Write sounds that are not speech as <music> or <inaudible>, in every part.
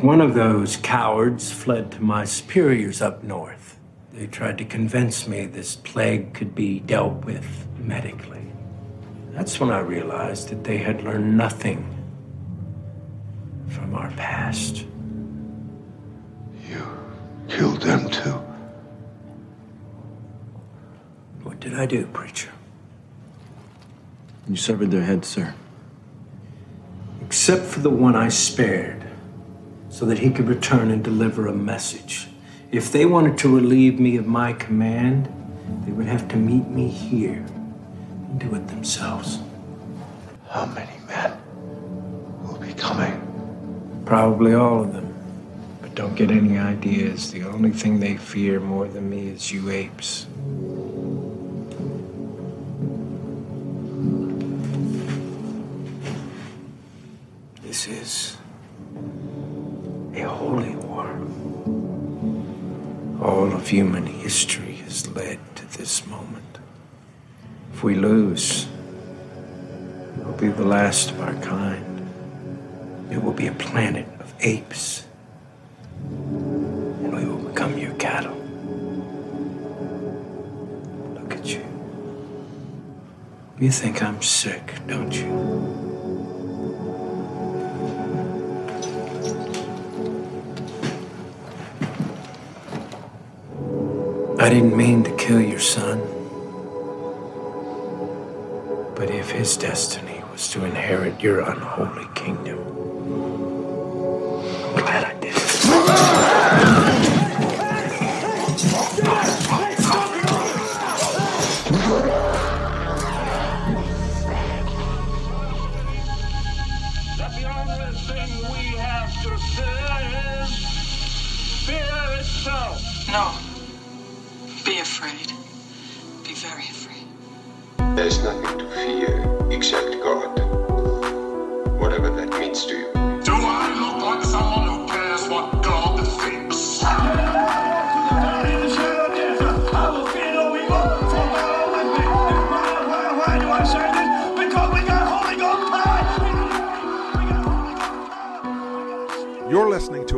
One of those cowards fled to my superiors up north. They tried to convince me this plague could be dealt with medically. That's when I realized that they had learned nothing from our past. You killed them too. What did I do, preacher? You severed their heads, sir. Except for the one I spared, so that he could return and deliver a message. If they wanted to relieve me of my command, they would have to meet me here and do it themselves. How many men will be coming? Probably all of them. But don't get any ideas. The only thing they fear more than me is you apes. This is human history has led to this moment. If we lose, it will be the last of our kind. It will be a planet of apes. And we will become your cattle. Look at you. You think I'm sick, don't you? I didn't mean to kill your son. But if his destiny was to inherit your unholy kingdom,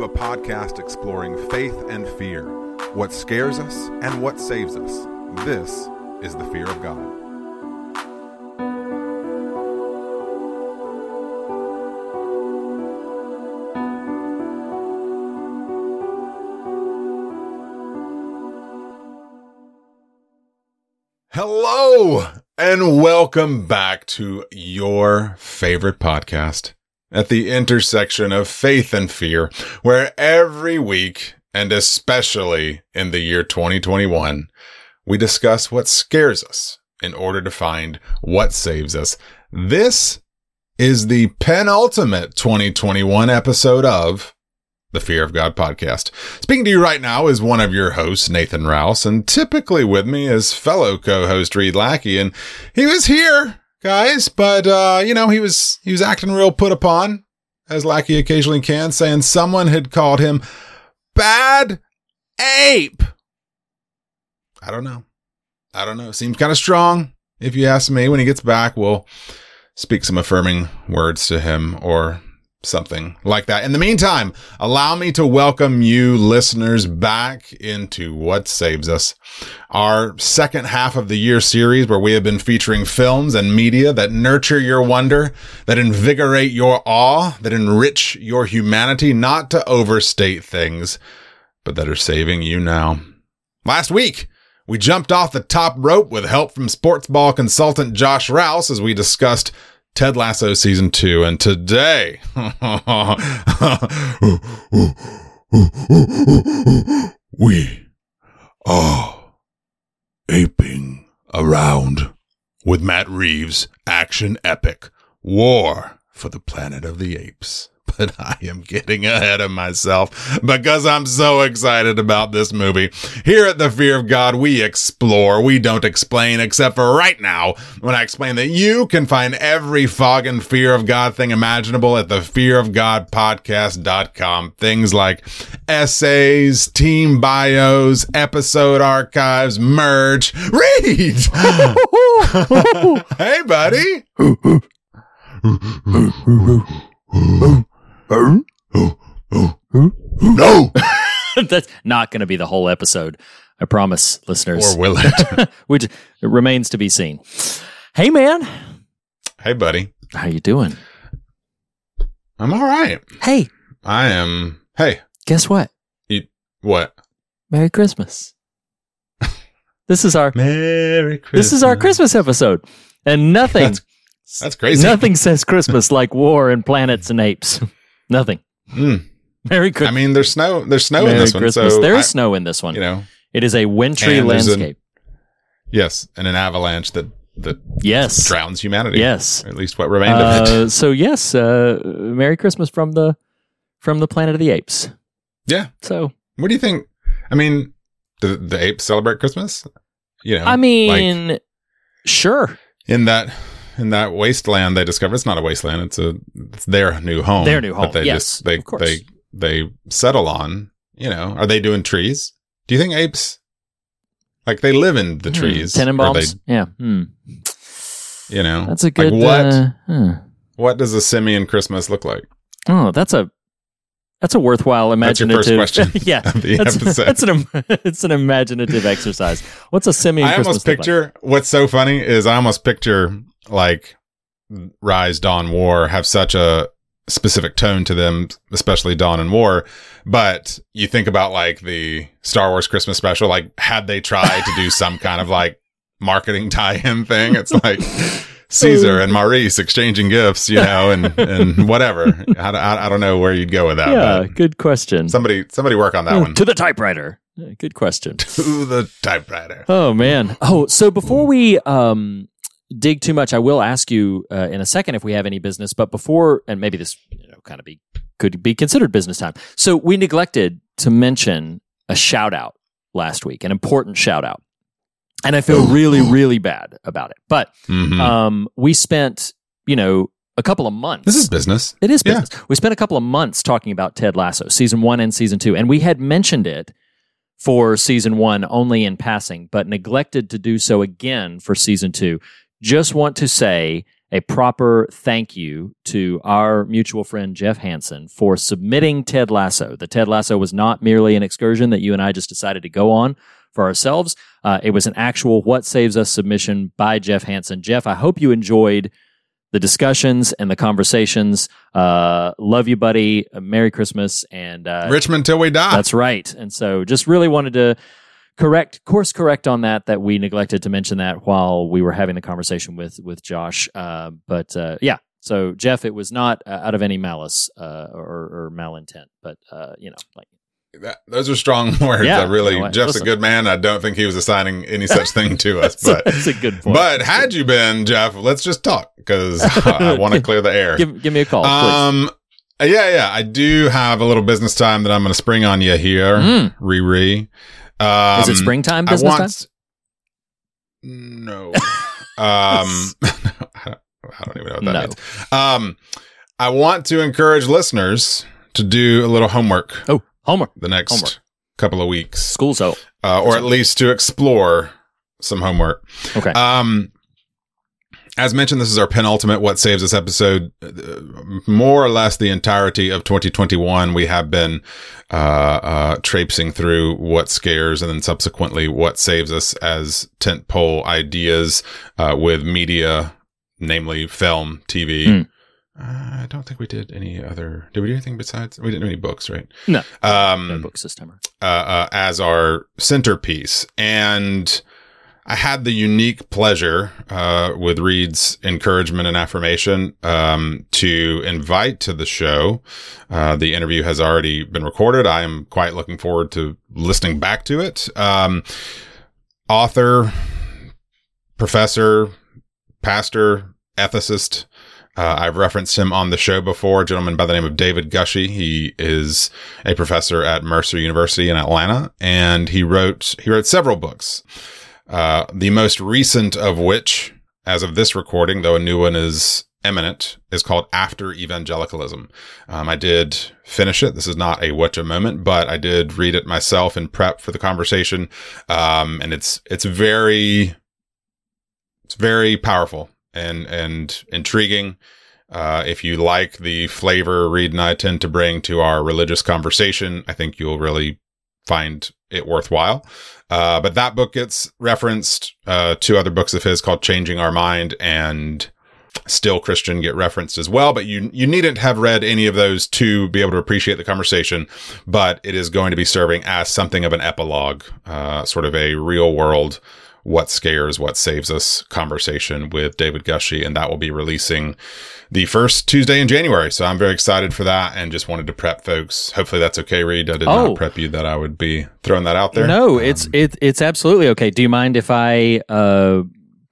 a podcast exploring faith and fear, what scares us and what saves us. This is the fear of God. Hello and welcome back to your favorite podcast at the intersection of faith and fear, where every week, and especially in the year 2021, we discuss what scares us in order to find what saves us. This is the penultimate 2021 episode of the Fear of God podcast. Speaking to you right now is one of your hosts, Nathan Rouse, and typically with me is fellow co-host Reed Lackey, and he was here, guys, but uh, you know, he was he was acting real put upon, as Lackey occasionally can, saying someone had called him bad ape. I don't know. I don't know. Seems kind of strong. If you ask me, when he gets back, we'll speak some affirming words to him or something like that. In the meantime, allow me to welcome you listeners back into What Saves Us, our second half of the year series where we have been featuring films and media that nurture your wonder, that invigorate your awe, that enrich your humanity, not to overstate things, but that are saving you now. Last week, we jumped off the top rope with help from sports ball consultant Josh Rouse as we discussed Ted Lasso season two. And today, <laughs> we are aping around with Matt Reeves' action epic War for the Planet of the Apes. But <laughs> I am getting ahead of myself because I'm so excited about this movie. Here at The Fear of God, we explore, we don't explain, except for right now when I explain that you can find every fog and fear of God thing imaginable at the fearofgodpodcast.com. Things like essays, team bios, episode archives, merch. Reed! <laughs> hey, buddy. <laughs> No, <laughs> That's not going to be the whole episode. I promise, listeners. or will it? <laughs> Which it remains to be seen. Hey, man, hey, buddy, how you doing? I'm all right. Hey, I am. Hey, guess what? You, what? Merry Christmas. <laughs> This is our Merry Christmas. this is our Christmas episode, and nothing That's- That's crazy. nothing says Christmas like war and planets and apes. Nothing. Mm. <laughs> Merry Christmas. I mean, there's snow. There's snow Merry in this one. So there is I- snow in this one. You know, it is a wintry And there's an- landscape. yes, and an avalanche that that yes. drowns humanity. Yes. At least what remained of it. Uh, <laughs> so yes, uh, Merry Christmas from the from the Planet of the Apes. Yeah. So What do you think? I mean, the the apes celebrate Christmas. You know, I like, mean, sure, in that in that wasteland they discover it's not a wasteland. It's a it's their new home. Their new home, but they yes, just they of course. they they settle on. You know, are they doing trees? Do you think apes like they live in the Hmm, trees? Tenenbaums. They, yeah, hmm. you know, that's a good. Like what? uh, huh. what does a simian Christmas look like? Oh, that's a that's a worthwhile That's your imaginative. first question <laughs> yeah, <laughs> that's, that's an <laughs> it's an imaginative exercise. What's a simian I Christmas almost look like? picture what's so funny is I almost picture like Rise, Dawn, War have such a specific tone to them, especially Dawn and War. But you think about like the Star Wars Christmas special, like had they tried to do <laughs> some kind of like marketing tie-in thing, it's <laughs> like Caesar and Maurice exchanging gifts, you know, and and <laughs> whatever. I, I, I don't know where you'd go with that. Yeah, good question. somebody somebody work on that one. To the typewriter. Good question. To the typewriter. Oh man. Oh, so before we um dig too much, I will ask you uh, in a second if we have any business. But before, and maybe this you know kind of be could be considered business time. So we neglected to mention a shout out last week, an important shout out, and I feel really really bad about it. But Mhm. um, we spent you know a couple of months. this is business. It is Yeah. business. We spent a couple of months talking about Ted Lasso, season one and season two, and we had mentioned it for season one only in passing, but neglected to do so again for season two. Just want to say a proper thank you to our mutual friend Jeff Hansen for submitting Ted Lasso. The Ted Lasso was not merely an excursion that you and I just decided to go on for ourselves. Uh, it was an actual What Saves Us submission by Jeff Hansen. Jeff, I hope you enjoyed the discussions and the conversations. Uh, love you, buddy. Uh, Merry Christmas. And uh, Richmond till we die. that's right. And so just really wanted to correct, course correct on that, that we neglected to mention that while we were having the conversation with, with Josh. Uh, but uh, yeah. So Jeff, it was not uh, out of any malice uh, or, or malintent, but uh, you know, like That, those are strong <laughs> words. Yeah, I really, you know? Jeff's Listen. a good man. I don't think he was assigning any such thing to <laughs> us. But that's a good point. but had you been Jeff, let's just talk because <laughs> I want to clear the air. give, give me a call, please. Um, yeah, yeah, I do have a little business time that I'm going to spring on you here, Mm. Riri. Um, Is it springtime I business want. time? No. <laughs> um, I don't <laughs> I don't even know what that No. means. Um, I want to encourage listeners to do a little homework Oh, homework. the next Homework. couple of weeks, School's out. uh, or at least to explore some homework. Okay. Um, as mentioned, this is our penultimate What Saves Us episode. Uh, More or less the entirety of 2021, we have been uh, uh, traipsing through what scares and then subsequently what saves us as tentpole ideas uh, with media, namely film, TV. Hmm. Uh, I don't think we did any other. Did we do anything besides? We didn't do any books, right? No. Um, no book system. uh, uh, as our centerpiece. And I had the unique pleasure, uh, with Reed's encouragement and affirmation, um, to invite to the show. Uh, the interview has already been recorded. I am quite looking forward to listening back to it. Um, author, professor, pastor, ethicist, uh, I've referenced him on the show before, a gentleman by the name of David Gushee. He is a professor at Mercer University in Atlanta, and he wrote he wrote several books. Uh, the most recent of which, as of this recording, though a new one is imminent, is called After Evangelicalism. Um, I did finish it. This is not a whatcha moment, but I did read it myself in prep for the conversation, um, and it's it's very it's very powerful and and intriguing Uh, if you like the flavor Reed and I tend to bring to our religious conversation, I think you'll really find it worthwhile. Uh, but that book gets referenced. Uh, two other books of his called Changing Our Mind and Still Christian get referenced as well. But you, you needn't have read any of those to be able to appreciate the conversation. But it is going to be serving as something of an epilogue, uh, sort of a real world what scares, what saves us conversation with David Gushee. And that will be releasing the first Tuesday in January. So I'm very excited for that and just wanted to prep folks. Hopefully that's okay, Reed. I did Oh. not prep you that I would be throwing that out there. No, Um, it's it, it's absolutely okay. Do you mind if I uh,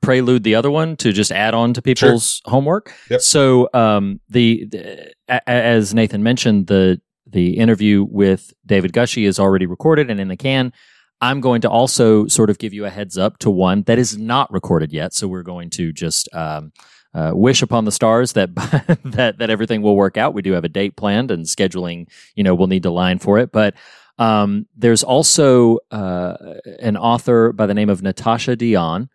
prelude the other one to just add on to people's homework? Yep. So um, the, the a- as Nathan mentioned, the the interview with David Gushee is already recorded and in the can. I'm going to also sort of give you a heads up to one that is not recorded yet. So we're going to just um, uh, wish upon the stars that <laughs> that that everything will work out. We do have a date planned and scheduling. You know, we'll need to line for it, but. Um, there's also uh, an author by the name of Natasha Deón,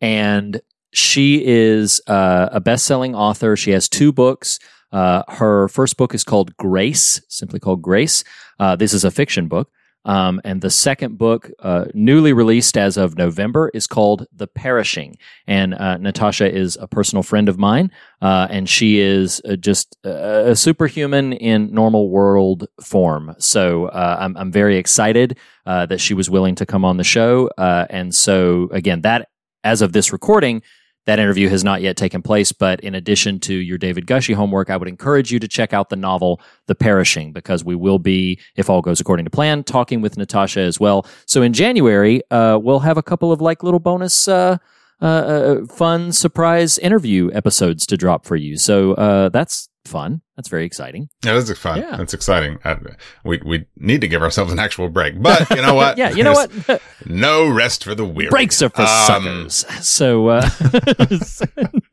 and she is uh, a best-selling author. She has two books. Uh, her first book is called Grace, simply called Grace. Uh, this is a fiction book. Um, and the second book, uh, newly released as of November, is called The Perishing. And uh, Natasha is a personal friend of mine, uh, and she is uh, just a, a superhuman in normal world form. So uh, I'm, I'm very excited uh, that she was willing to come on the show. Uh, and so, again, that as of this recording, that interview has not yet taken place, but in addition to your David Gushee homework, I would encourage you to check out the novel The Perishing because we will be, if all goes according to plan, talking with Natasha as well. So in January, uh, we'll have a couple of like little bonus, uh, uh, uh, fun surprise interview episodes to drop for you. So uh, that's fun. That's very exciting. That is fun. Yeah. That's exciting. Uh, we we need to give ourselves an actual break, but you know what? <laughs> yeah, you know what? <laughs> no rest for the weary. Breaks are for Um, suckers. So uh, <laughs>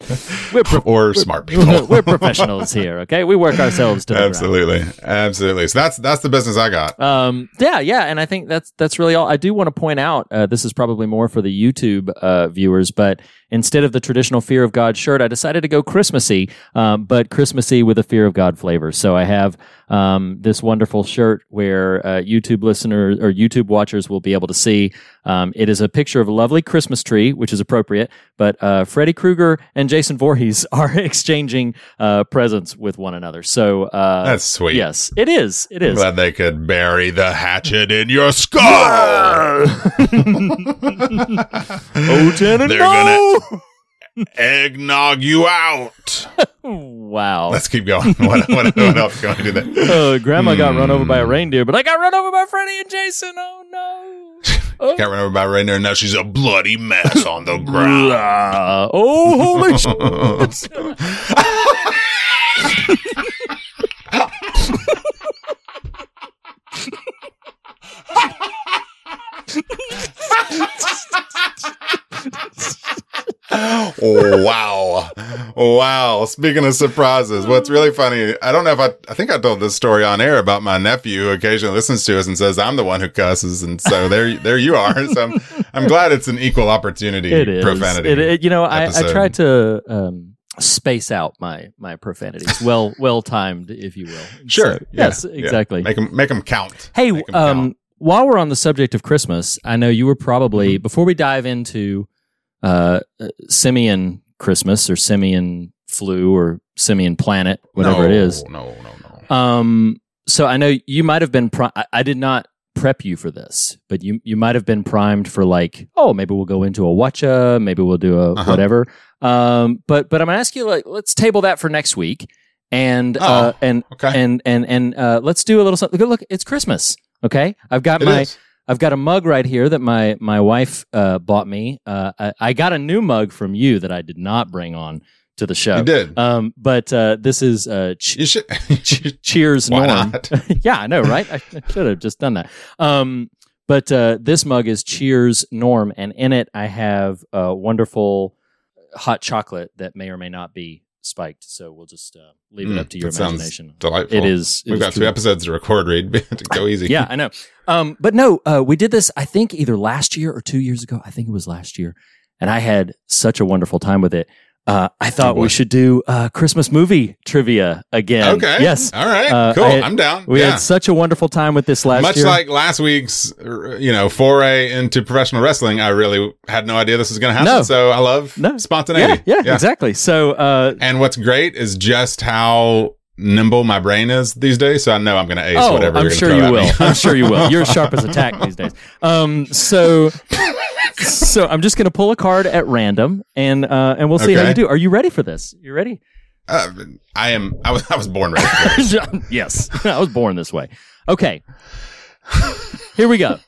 we're pro- <laughs> or smart people. <laughs> we're professionals here. Okay, we work ourselves to the ground. absolutely, absolutely. So that's that's the business I got. Um, yeah, yeah, and I think that's that's really all. I do want to point out uh, this is probably more for the YouTube uh, viewers, but instead of the traditional fear of God shirt, I decided to go Christmassy, um, but Christmassy with a fear of God flavor. So I have um, this wonderful shirt where uh, YouTube listeners or YouTube watchers will be able to see. Um, it is a picture of a lovely Christmas tree, which is appropriate, but uh, Freddy Krueger and Jason Voorhees <laughs> are exchanging uh, presents with one another. So uh, That's sweet. Yes, it is. It is. Glad they could bury the hatchet in your skull. <laughs> Oh, Tanner, They're no! <laughs> Eggnog you out. Wow. Let's keep going. What, what, what else can we do that? Uh, grandma got run over by Hmm. a reindeer, but I got run over by Freddy and Jason. Oh no! Oh, Can't remember about right now. Now she's a bloody mess on the <laughs> ground. blah. oh holy shit! <laughs> <laughs> oh wow wow speaking of surprises what's really funny i don't know if i i think i told this story on air about my nephew who occasionally listens to us and says i'm the one who cusses and so there there you are so i'm, I'm glad it's an equal opportunity It is. profanity It, it- you know, I, I tried to um, space out my my profanities. <laughs> Well, well timed, if you will. sure So, yeah, yes, yeah. exactly. make them make them count Hey, Make 'em um, count. while we're on the subject of Christmas, I know you were probably Mm-hmm. before we dive into uh, simian Christmas or simian flu or simian planet, whatever no, it is. no no no Um, so I know you might have been. Pri- I, I did not prep you for this, but you you might have been primed for like, oh, maybe we'll go into a watcha, maybe we'll do a Uh-huh. whatever. Um, but but I'm gonna ask you like, let's table that for next week, and uh, Oh, and okay. and and and uh, let's do a little something. Look, look, it's Christmas. Okay, I've got It my is. I've got a mug right here that my my wife uh, bought me. Uh, I, I got a new mug from you that I did not bring on to the show. you did Um, but uh, this is uh, Ch- you should <laughs> Ch- Cheers, Why Norm. not? <laughs> yeah, I know, right? I, I <laughs> should have just done that. Um, but uh, this mug is Cheers, Norm, and in it I have a wonderful hot chocolate that may or may not be spiked. So we'll just uh, leave it Mm, up to your imagination. delightful It is. it we've got two episodes to record Reed <laughs> to go easy yeah, I know. Um, but no, uh, we did this. I think either last year or two years ago. I think it was last year, and I had such a wonderful time with it. Uh, I thought Oh, we should do uh, Christmas movie trivia again. Okay. Yes. All right. Uh, cool. I had- I'm down. We yeah. had such a wonderful time with this last week. Much year. like last week's, uh, you know, foray into professional wrestling, I really had no idea this was going to happen. No. So I love No. spontaneity. yeah, yeah, exactly. So, uh, And what's great is just how nimble my brain is these days. So I know I'm going to ace oh, whatever I'm sure you will. I'm sure you will. You're as <laughs> sharp as a tack these days. Um, so, so I'm just going to pull a card at random, and uh, and we'll see how you do. Are you ready for this? You ready? Uh, I am. I was. I was born ready. For this. <laughs> yes, <laughs> I was born this way. Okay, here we go.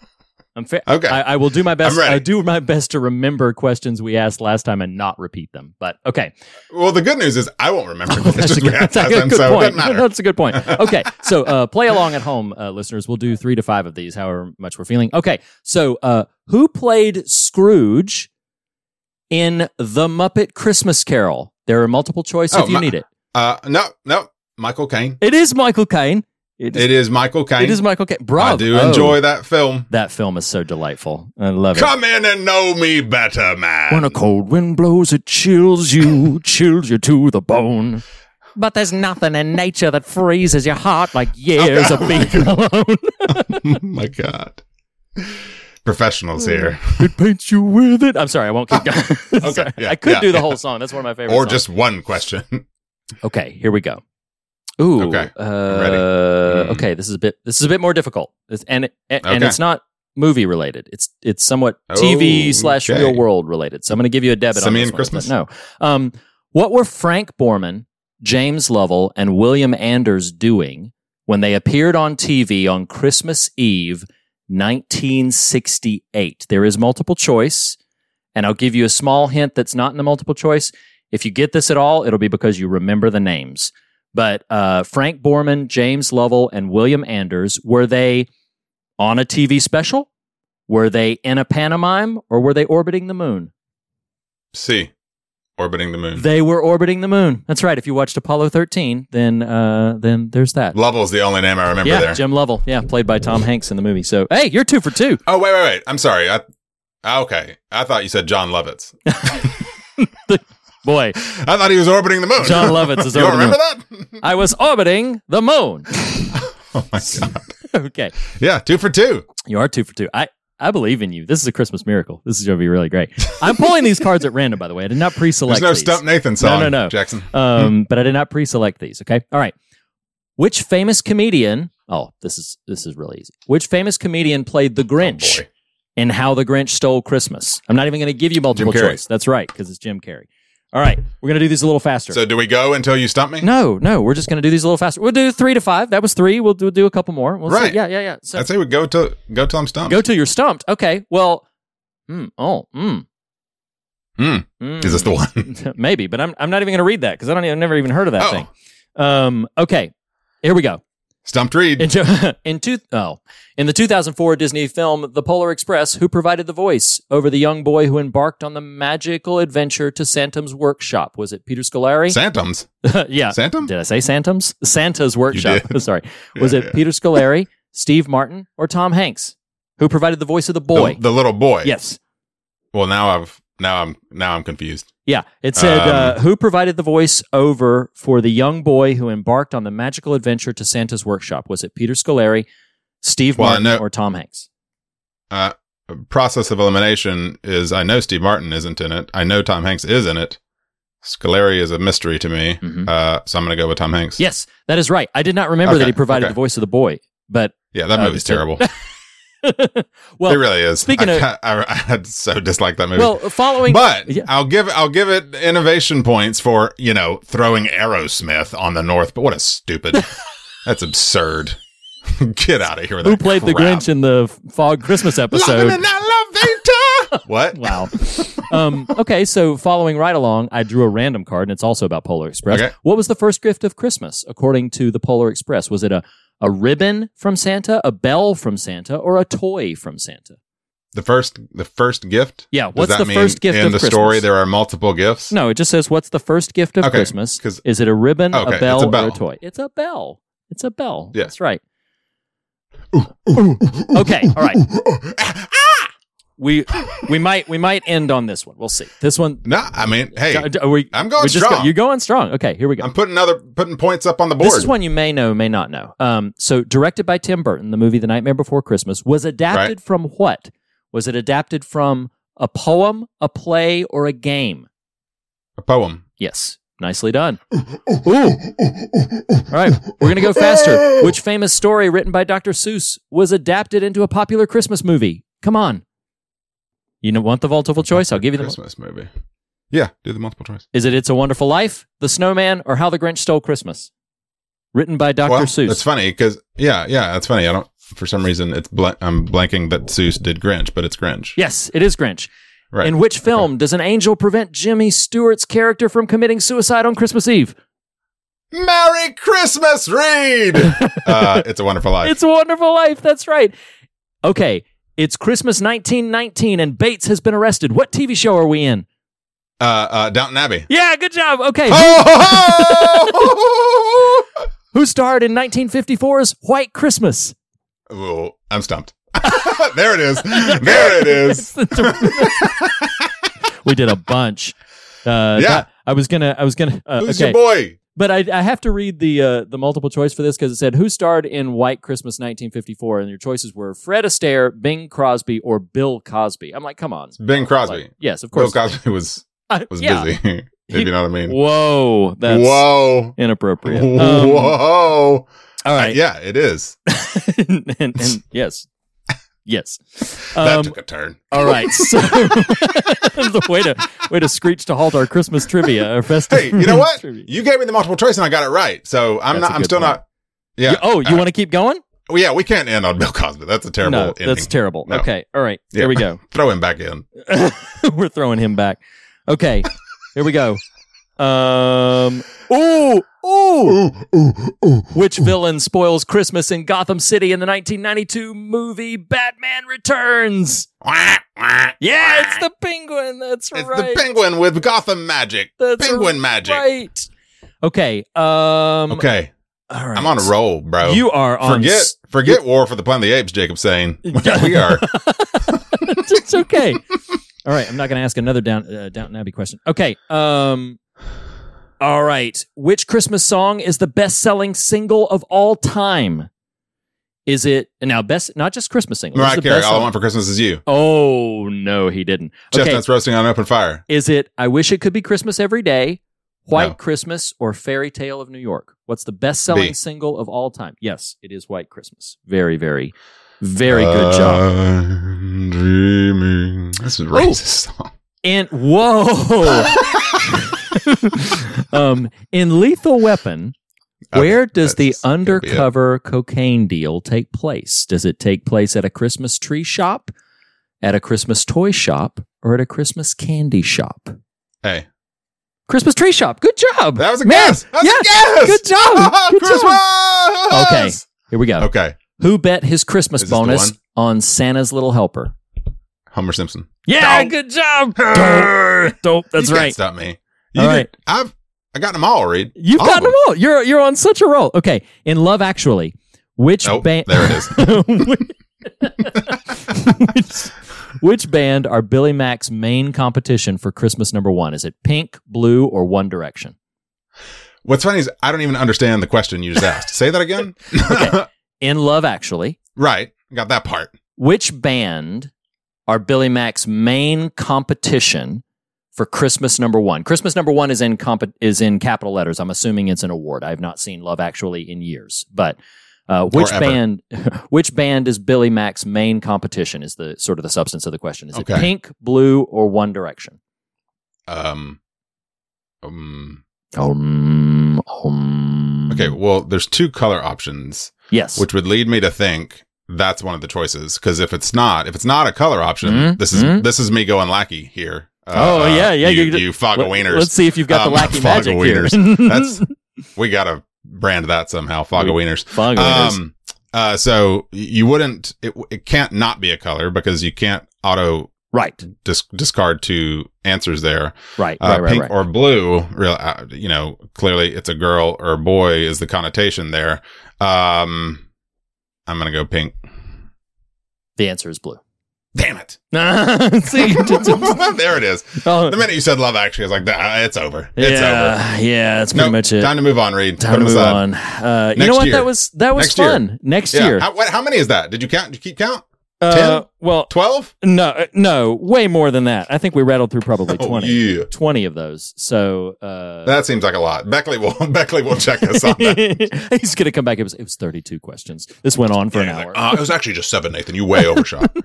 I'm fa- Okay. I, I will do my best. I do my best to remember questions we asked last time and not repeat them. But okay, Well, the good news is I won't remember. the <laughs> that's a good, that's a good so point. That's a good point. <laughs> Okay, so uh, play along at home, uh, listeners. We'll do three to five of these, however much we're feeling. Okay, so uh, who played Scrooge in The Muppet Christmas Carol? There are multiple choice Oh, if you my- need it. Uh, no, no. Michael Caine. It is Michael Caine. It is, It is Michael Caine. it is Michael Caine. Bravo. I do Oh, enjoy that film. that film. Is so delightful. I love it. Come in and know me better, man. When a cold wind blows, it chills you, chills you to the bone. But there's nothing in nature that freezes your heart like <laughs> years of being <laughs> alone. oh my god. Professionals mm. here. it paints you with it. I'm sorry, I won't keep <laughs> going. okay, yeah, I could yeah, do the yeah. whole song. That's one of my favorites. Or songs. just one question. okay. Here we go. Ooh. Okay, Uh, ready. Mm. Okay. This is a bit. This is a bit more difficult, It's- and and, and it's not movie related. It's it's somewhat TV slash Okay. real world related. So I'm going to give you a debit on simian this one, Christmas? but No. Um, what were Frank Borman, James Lovell, and William Anders doing when they appeared on TV on Christmas Eve, 1968? There is multiple choice, and I'll give you a small hint that's not in the multiple choice. If you get this at all, it'll be because you remember the names. But uh, Frank Borman, James Lovell, and William Anders were they on a TV special? Were they in a pantomime, or were they orbiting the moon? C. Orbiting the moon. They were orbiting the moon. That's right. If you watched Apollo 13, then uh, then there's that. Lovell's the only name I remember yeah, there. Jim Lovell. Yeah, played by Tom Hanks in the movie. So hey, you're two for two. oh, wait, wait, wait. I'm sorry. I, okay. I thought you said Jon Lovitz. <laughs> <laughs> Boy, I thought he was orbiting the moon. Jon Lovitz is <laughs> orbiting remember that? I was orbiting the moon. <laughs> oh, my <laughs> God. okay, Yeah, two for two. you are two for two. I I believe in you. This is a Christmas miracle. This is going to be really great. I'm pulling these cards at random, by the way. I did not pre-select. There's no these. Stump Nathan song, No, no, no. Jackson. Um, but I did not pre-select these. Okay, all right. Which famous comedian? Oh, this is this is really easy. Which famous comedian played the Grinch Oh, in How the Grinch Stole Christmas? I'm not even going to give you multiple Jim Carrey. choice. That's right, because it's Jim Carrey. All right, we're going to do these a little faster. So do we go until you stump me? no, no, we're just going to do these a little faster. We'll do three to five. That was three. We'll do, do a couple more. We'll see. Right. Yeah, yeah, yeah. So I'd say we go to go till I'm stumped. go till you're stumped. Okay. Well. Mm, oh. Mm. Hmm. Mm. Is this the one? <laughs> Maybe, but I'm I'm not even going to read that because I don't. I've never even heard of that Oh. thing. Um. Okay. Here we go. Stumped Reed. In, two, <laughs> in two, oh, in the 2004 Disney film The Polar Express, who provided the voice over the young boy who embarked on the magical adventure to Santum's workshop? Was it Peter Scolari? Santums. <laughs> yeah. Santum? Did I say Santum's? Santa's workshop. <laughs> Sorry. Was Yeah, it yeah. Peter Scolari, Steve Martin, or Tom Hanks? Who provided the voice of the boy? The, the little boy. yes. Well, now I've now I'm now I'm confused. Yeah, it said Um, uh, who provided the voice over for the young boy who embarked on the magical adventure to Santa's workshop? Was it Peter Scolari, Steve Well, Martin, know- or Tom Hanks? Uh, process of elimination is I know Steve Martin isn't in it. I know Tom Hanks is in it. Scolari is a mystery to me. Mhm. Uh, so I'm going to go with Tom Hanks. Yes, that is right. I did not remember that he provided okay. the voice of the boy, but Yeah, that Uh, movie's terrible. <laughs> <laughs> well, it really is. speaking I, of- I, <laughs> I had so dislike that movie. well, following but yeah. I'll give I'll give it innovation points for you know throwing Aerosmith on the North. But what a stupid! <laughs> that's absurd. Get out of here! With who played the. Grinch in the Fog Christmas episode? in that elevator. what? Wow. um, okay, so following right along, I drew a random card, and it's also about Polar Express. Okay. What was the first gift of Christmas, according to the Polar Express? Was it a, a ribbon from Santa, a bell from Santa, or a toy from Santa? The first the first gift. Yeah, Does what's that the mean first gift in of the Christmas? story? There are multiple gifts. No, it just says, what's the first gift of Okay, Christmas? 'cause- Is it a ribbon, Okay, a bell, a or a toy? It's a bell. It's a bell. Yeah. That's right. Okay, all right. We we might we might end on this one. We'll see. This one. No, I mean, hey, we, I'm going strong. Go, you're going strong. Okay, here we go. I'm putting other putting points up on the board. This is one you may know, may not know. Um, so directed by Tim Burton, the movie The Nightmare Before Christmas was adapted Right. from what? Was it adapted from a poem, a play, or a game? a poem. Yes. Nicely done. Ooh. All right, we're going to go faster. Which famous story written by Dr. Seuss was adapted into a popular Christmas movie? Come on. You know, want the multiple choice? I'll give you the. Christmas movie. Yeah, do the multiple choice. Is it It's a Wonderful Life, The Snowman, or How the Grinch Stole Christmas? Written by Dr. well, Seuss. That's funny because yeah, yeah, that's funny. I don't for some reason it's bl- I'm blanking that Seuss did Grinch, but it's Grinch. Yes, it is Grinch. Right. In which film does an angel prevent Jimmy Stewart's character from committing suicide on Christmas Eve? Merry Christmas, Reed. <laughs> uh, it's a Wonderful Life. It's a Wonderful Life. That's right. Okay, it's Christmas 1919 and Bates has been arrested. What TV show are we in? uh, uh, Downton Abbey. Yeah, good job. Okay, Oh! who <laughs> starred in 1954's White Christmas? Ooh, I'm stumped. <laughs> there it is. There it is. <laughs> we did a bunch. Uh, Yeah. that- I was gonna. I was gonna. Uh, Who's okay. your boy? But I, I have to read the uh, the multiple choice for this because it said who starred in White Christmas 1954, and your choices were Fred Astaire, Bing Crosby, or Bill Cosby. I'm like, come on, Bing Crosby. Like, yes, of course. Bill. Cosby was Uh, was yeah. busy. <laughs> if you know what I mean. Whoa, that's Whoa. inappropriate. <laughs> Um, Whoa. all right, yeah, it is. <laughs> and, and, and yes, yes. That Um, took a turn. all right, <laughs> so <laughs> the way to way to screech to halt our Christmas trivia or festive. Hey, you know what? trivia. You gave me the multiple choice and I got it right. So I'm That's not. I'm still point. not. Yeah. You- oh, you Uh, want to keep going? well, yeah, we can't end on Bill Cosby. That's a terrible no, ending. that's terrible. No. Okay, all right, Yeah. here we go. <laughs> Throw him back in. We're throwing him back. Okay, here we go. Um, ooh, ooh. Which villain spoils Christmas in Gotham City in the 1992 movie Batman Returns? Yeah, it's the Penguin. That's It's right. the penguin with Gotham magic. That's penguin magic. Right. Okay. Um. Okay, All right. I'm on a roll, bro. You are on. forget s- forget War for the Planet of the Apes. Jacob saying <laughs> <laughs> we are. <laughs> it's okay. All right, I'm not going to ask another down uh, Downton Abbey question. Okay. Um. All right. Which Christmas song is the best-selling single of all time? Is it now best? Not just Christmas single. Mariah Carey. All I want for Christmas is you. Oh no, he didn't. Okay. Chestnuts roasting on open fire. Is it I Wish It Could Be Christmas Every Day, White No. Christmas, or Fairy Tale of New York? What's the best-selling single of all time? Yes, it is White Christmas. Very, very, very good job. I'm dreaming. This is a racist song. And whoa, <laughs> <laughs> <laughs> um, in Lethal Weapon, Okay, where does the that's gonna be it. undercover cocaine deal take place? Does it take place at a Christmas tree shop, at a Christmas toy shop, or at a Christmas candy shop? Hey, Christmas tree shop. Good job. that was a Man, guess. That was yeah, a guess. Good job. <laughs> Good job. Okay, here we go. Okay. Who bet his Christmas Is this the bonus on Santa's Little Helper? Homer Simpson. Yeah, Dope. good job. <laughs> Dope. That's you right. Can't stop me. You All did- I've I got them all. Reed. You've All of gotten them all. You're you're on such a roll. Okay, in Love Actually, which Oh, band? there it is. <laughs> which, which band are Billy Mack's main competition for Christmas number one? Is it Pink, Blue, or One Direction? What's funny is I don't even understand the question you just asked. Say that again. <laughs> Okay. In Love Actually, right. Got that part. which band are Billy Mack's main competition for Christmas number one? Christmas number one is in comp- is in capital letters. I'm assuming it's an award. I have not seen Love Actually in years, but uh, which band? <laughs> Which band is Billy Mack's main competition? Is the sort of the substance of the question? Is Okay. it Pink, Blue, or One Direction? Um. Um. Um, um, Okay. Well, there's two color options, Yes. which would lead me to think that's one of the choices. Because if it's not, if it's not a color option, Mhm, this is mhm. this is me going lackey here. Oh, uh, yeah, yeah, You, you- you fog of Let- wieners. Let's see if you've got Um, the wacky magic here. <laughs> That's we gotta brand that somehow. Fog of wieners. Fog of wieners. Um. Uh. So you wouldn't. It, it can't not be a color because you can't auto right, dis- discard two answers there. right, Uh, right, right, pink right. or blue, real, uh, you know, clearly it's a girl or a boy is the connotation there. Um, I'm gonna go pink. the answer is blue. Damn it. <laughs> See, <laughs> there it is. Oh. The minute you said Love Actually, I was like, "Ah, it's over. It's over. yeah, yeah, that's pretty Nope, much it. Time to move on, Reed. Time Put to move on. Uh, you know what? year. That was that was Next year. fun. Next Yeah. year. How, what, how many is that? Did you count? Did you keep count? Uh, well, 12? no, uh, no, way more than that. I think we rattled through probably Oh, twenty. yeah. 20 of those. So uh, That seems like a lot. Beckley will <laughs> Beckley will check us on that. <laughs> he's going to come back. It was it was 32 questions. This went on for Yeah, an hour. like, "Uh, it was actually just seven, Nathan. You way <laughs> overshot.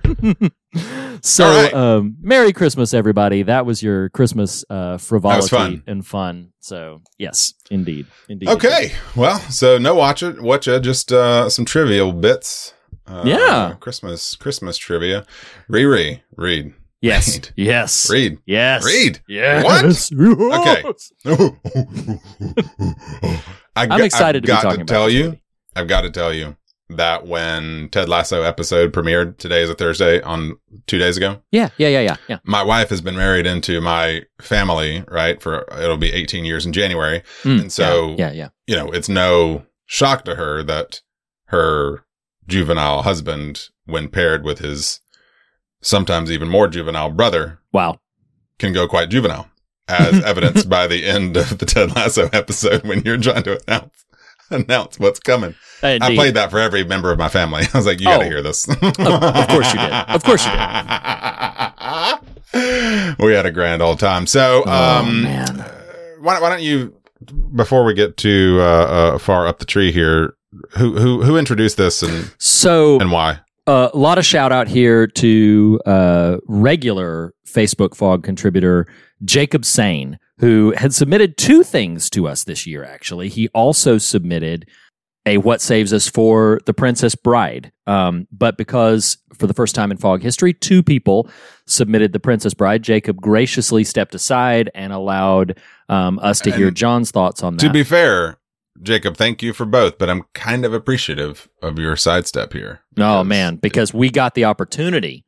So, right. um, Merry Christmas, everybody. That was your Christmas uh, frivolity fun. and fun. So, yes, indeed, indeed. okay. Well, so no watch it, watch it, just uh, some trivial bits. Uh, Yeah. Christmas Christmas trivia. Riri, Reed. Yes, Reed. yes, Reed. yes, Reed. Yes. What? okay. <laughs> I I'm excited to be I've got talking to about tell you. movie. I've got to tell you that when Ted Lasso episode premiered today is a Thursday on two days ago. Yeah, yeah, yeah, yeah, yeah. My wife has been married into my family, right? For it'll be 18 years in January. Mm, And so- yeah, yeah, yeah. You know, it's no shock to her that her juvenile husband, when paired with his sometimes even more juvenile brother, Wow. can go quite juvenile, as <laughs> evidenced by the end of the Ted Lasso episode when you're trying to announce announce what's coming. I played that for every member of my family. <laughs> I was like, you got to Oh. hear this. of course you did. Of course you did. <laughs> we had a grand old time. So, Oh, um, uh, why, why don't you, before we get too uh, uh, far up the tree here, who who who introduced this and So, and why? Uh, a lot of shout out here to uh, regular Facebook Fog contributor Jacob Sane, who had submitted two things to us this year, actually. He also submitted a What Saves Us for The Princess Bride. Um, but because for the first time in Fog history, two people submitted The Princess Bride, Jacob graciously stepped aside and allowed um, us to hear John's thoughts on that. To be fair, Jacob, thank you for both, but I'm kind of appreciative of your sidestep here. Oh man, because we got the opportunity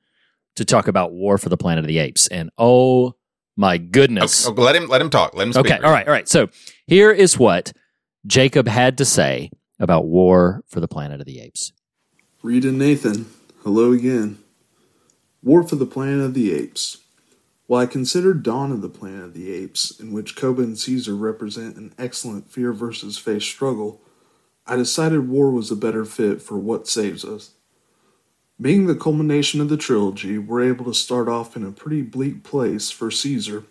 to talk about War for the Planet of the Apes, and oh my goodness! Okay, let him let him talk. Let him speak. Okay, all right, all right. So here is what Jacob had to say about War for the Planet of the Apes. Reed and Nathan, hello again. War for the Planet of the Apes. While I consider Dawn of the Planet of the Apes, in which Koba and Caesar represent an excellent fear versus face struggle, I decided War was a better fit for What Saves Us. Being the culmination of the trilogy, we're able to start off in a pretty bleak place for Caesar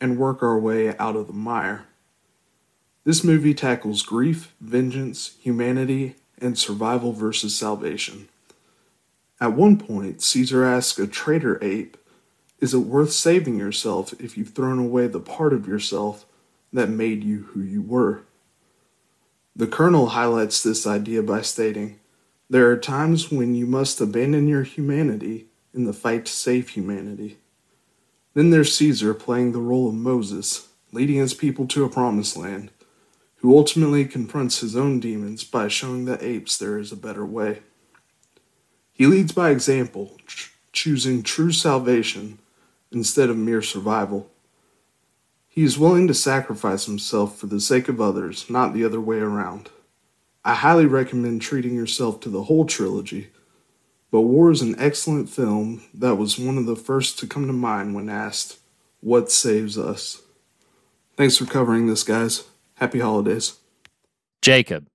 and work our way out of the mire. This movie tackles grief, vengeance, humanity, and survival versus salvation. At one point, Caesar asks a traitor ape, Is it worth saving yourself if you've thrown away the part of yourself that made you who you were? The Colonel highlights this idea by stating, There are times when you must abandon your humanity in the fight to save humanity. Then there's Caesar playing the role of Moses, leading his people to a promised land who ultimately confronts his own demons by showing the apes there is a better way. He leads by example, ch- choosing true salvation instead of mere survival. He is willing to sacrifice himself for the sake of others, not the other way around. I highly recommend treating yourself to the whole trilogy, but War is an excellent film that was one of the first to come to mind when asked, What saves us? Thanks for covering this, guys. Happy holidays. Jacob,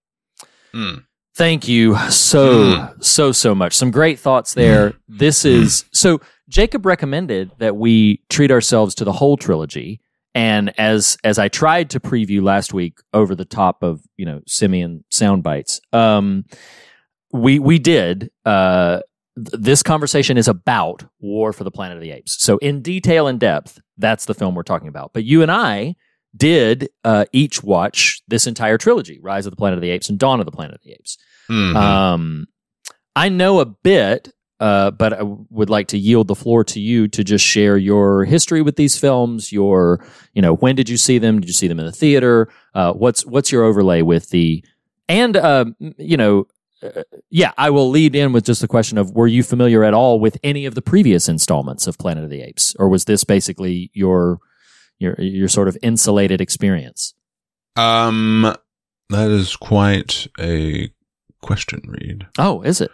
Mm. thank you so so so much. Some great thoughts there. This is so. Jacob recommended that we treat ourselves to the whole trilogy. And as as I tried to preview last week over the top of you know simian sound bites, um, we we did. Uh, this conversation is about War for the Planet of the Apes. So in detail and depth, that's the film we're talking about. But you and I did uh, each watch this entire trilogy: Rise of the Planet of the Apes and Dawn of the Planet of the Apes. Mhm. Um, I know a bit, uh, but I would like to yield the floor to you to just share your history with these films. Your, you know, when did you see them? Did you see them in the theater? Uh, what's what's your overlay with the, and uh, you know, uh, yeah, I will lead in with just the question of were you familiar at all with any of the previous installments of Planet of the Apes, or was this basically your your your sort of insulated experience? Um, that is quite a question, Reed. Oh, is it?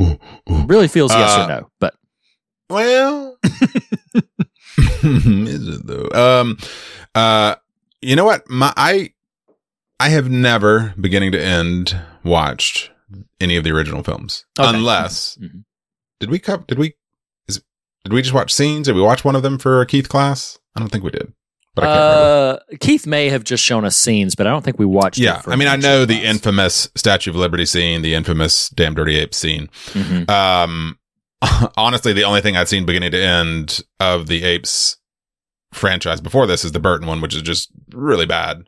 Ooh, ooh. Really feels yes Uh, or no, but Well, <laughs> is it though? Um, uh, you know what? My I, I have never, beginning to end, watched any of the original films, Okay. unless Mhm. did we cover? Did we? Did we just watch scenes? Did we watch one of them for a Keith class? I don't think we did, but I can't remember. Uh, Keith may have just shown us scenes, but I don't think we watched. Yeah, I mean, I know of the us. infamous Statue of Liberty scene, the infamous Damn Dirty Ape scene. Mhm. Um, <laughs> honestly, the only thing I'd seen beginning to end of the Apes franchise before this is the Burton one, which is just really bad.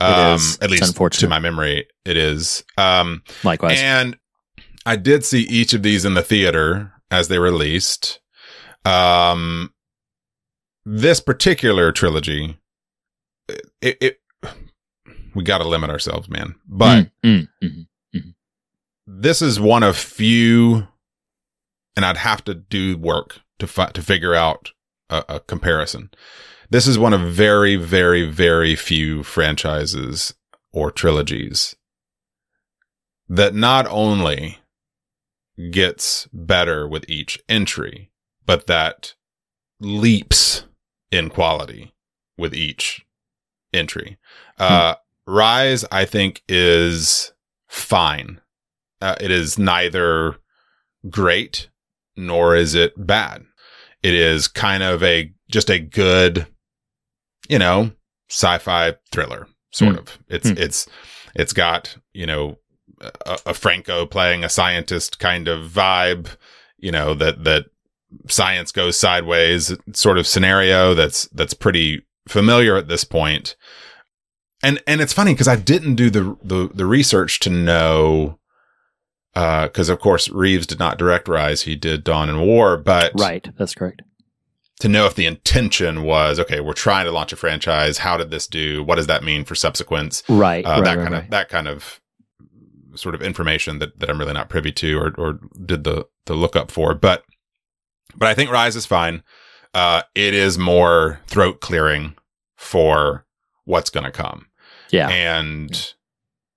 Um, at least to my memory, it is. Um, Likewise. and I did see each of these in the theater as they released. Um, this particular trilogy, it, it we got to limit ourselves, man. But Mm, mm, mhm. this is one of few, and I'd have to do work to fi- to figure out a, a comparison. This is one of very, very, very few franchises or trilogies that not only gets better with each entry, but that leaps in quality with each entry. Uh, Rise, I think, is fine. Uh, it is neither great nor is it bad. It is kind of a just a good, you know, sci-fi thriller sort Hmm. of. It's Hmm. it's it's got you know a, a Franco playing a scientist kind of vibe. You know that that science goes sideways sort of scenario that's that's pretty familiar at this point. And and it's funny because I didn't do the the the research to know because of course Reeves did not direct Rise, he did Dawn and War, but right. That's correct. to know if the intention was okay, we're trying to launch a franchise. How did this do? What does that mean for subsequence? Right. Uh, right, that right, kind right. of that kind of sort of information that, that I'm really not privy to or or did the the lookup for. But but I think Rise is fine. Uh, it is more throat clearing for what's going to come. Yeah. And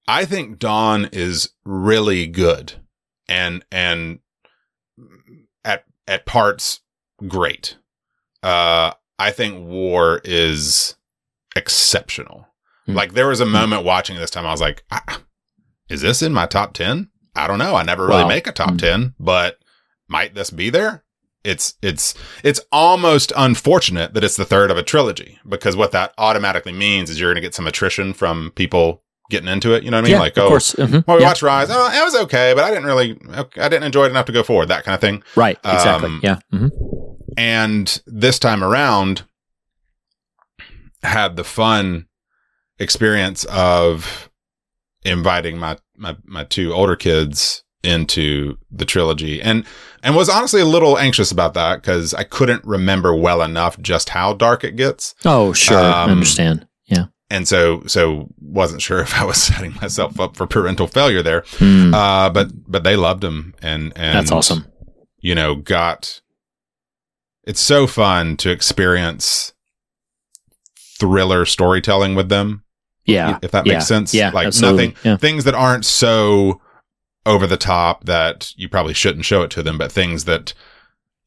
I think Dawn is really good and and at at parts great. Uh I think War is exceptional. Hmm. Like there was a moment watching this time I was like, ah, is this in my top 10? I don't know. I never really Wow. make a top Hmm. 10, but might this be there? It's it's it's almost unfortunate that it's the third of a trilogy because what that automatically means is you're going to get some attrition from people getting into it. You know what I mean? yeah, like, oh, course. Mhm. well, we Yeah. watched Rise. Oh, it was okay, but I didn't really, I didn't enjoy it enough to go forward. That kind of thing. Right. Exactly. um, yeah. hmm And this time around, had the fun experience of inviting my my my two older kids into the trilogy and and was honestly a little anxious about that because I couldn't remember well enough just how dark it gets Oh, sure. I um, understand. Yeah. and so so wasn't sure <laughs> if I was setting myself up for parental failure there Hmm. uh but but they loved him and and That's awesome. you know, got it's so fun to experience thriller storytelling with them. Yeah. If that yeah, makes sense. Yeah. Like absolutely. nothing Yeah. things that aren't so over the top that you probably shouldn't show it to them, but things that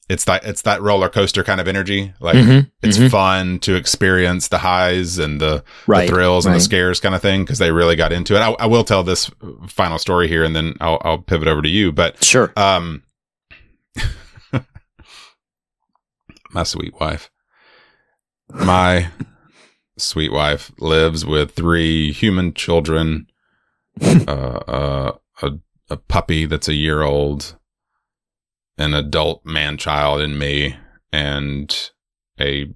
it's that it's that roller coaster kind of energy. Like Mhm, it's mhm. fun to experience the highs and the, right. the thrills and right. the scares kind of thing because they really got into it. I, I will tell this final story here and then I'll, I'll pivot over to you. But Sure. um, <laughs> my sweet wife, my sweet wife lives with three human children, <laughs> uh, uh, a a puppy that's a year old, an adult man child in me, and a.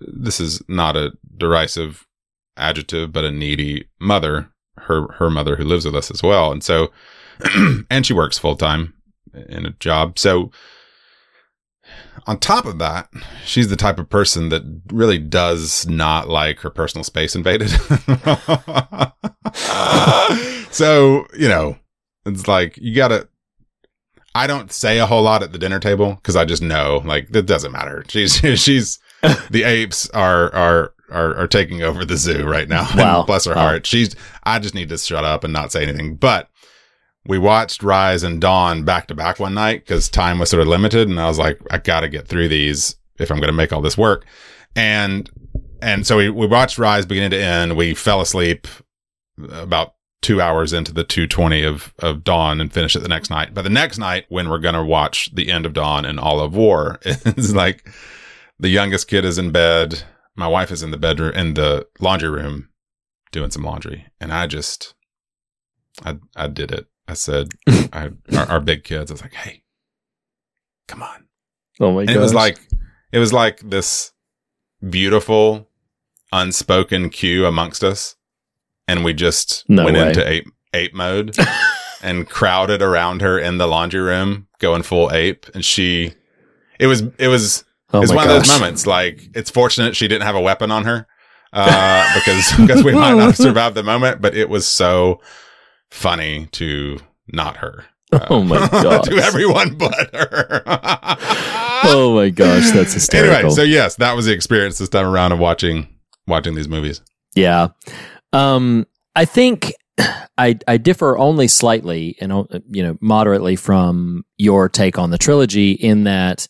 This is not a derisive adjective, but a needy mother. Her her mother who lives with us as well, and so, <clears throat> and she works full time in a job. So on top of that, she's the type of person that really does not like her personal space invaded. <laughs> so, you know, it's like you gotta I don't say a whole lot at the dinner table because I just know like it doesn't matter. <laughs> She's she's the apes are are are, are taking over the zoo right now. <laughs> Wow. bless her Wow. heart. She's I just need to shut up and not say anything. But we watched Rise and Dawn back to back one night because time was sort of limited, and I was like, I got to get through these if I'm going to make all this work. And and so we we watched Rise beginning to end. We fell asleep about two hours into the 220 of of Dawn and finish it the next night. But the next night, when we're going to watch the end of Dawn and all of War, <laughs> it's like the youngest kid is in bed. My wife is in the bedroom in the laundry room doing some laundry, and I just I I did it. I said, <laughs> I, our, our big kids. I was like, "Hey, come on!" Oh my And it was like it was like this beautiful, unspoken cue amongst us, and we just No went way. into ape ape mode <laughs> and crowded around her in the laundry room, going full ape. And she, it was it was oh it's one of those moments. Like it's fortunate she didn't have a weapon on her, uh, <laughs> because because we might not <laughs> have survived the moment. But it was so funny to not her. Uh, Oh my gosh. to everyone but her. Oh my gosh, that's hysterical. anyway, so yes, that was the experience this time around of watching watching these movies. Yeah. Um, I think I I differ only slightly and uh, you know moderately from your take on the trilogy in that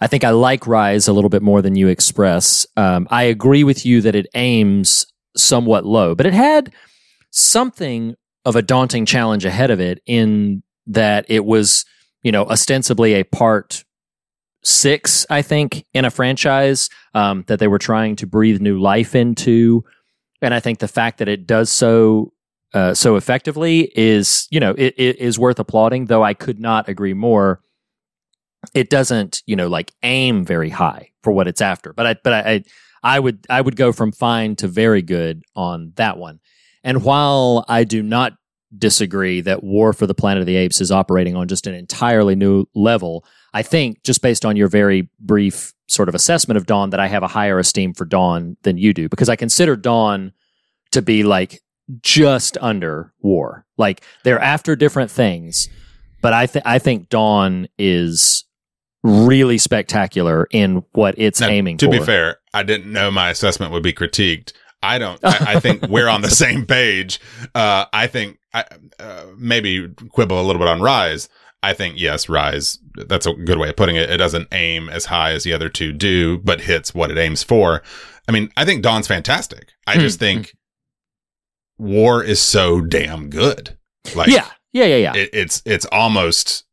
I think I like Rise a little bit more than you express. Um, I agree with you that it aims somewhat low, but it had something of a daunting challenge ahead of it in that it was you know ostensibly a part six, I think, in a franchise um, that they were trying to breathe new life into. And I think the fact that it does so uh, so effectively is, you know, it, it is worth applauding. Though I could not agree more. It doesn't, you know, like aim very high for what it's after. But I, but I, I, I would, I would go from fine to very good on that one. And while I do not disagree that War for the Planet of the Apes is operating on just an entirely new level, I think just based on your very brief sort of assessment of Dawn that I have a higher esteem for Dawn than you do because I consider Dawn to be like just under War. Like they're after different things, but I think I think Dawn is really spectacular in what it's Now, aiming to for. be fair, I didn't know my assessment would be critiqued. I don't. I, I think <laughs> we're on the same page. Uh, I think I uh, maybe quibble a little bit on Rise. I think yes, Rise. That's a good way of putting it. It doesn't aim as high as the other two do, but hits what it aims for. I mean, I think Dawn's fantastic. I just Mm, think War is so damn good. Like, yeah, yeah, yeah, yeah. it, it's it's almost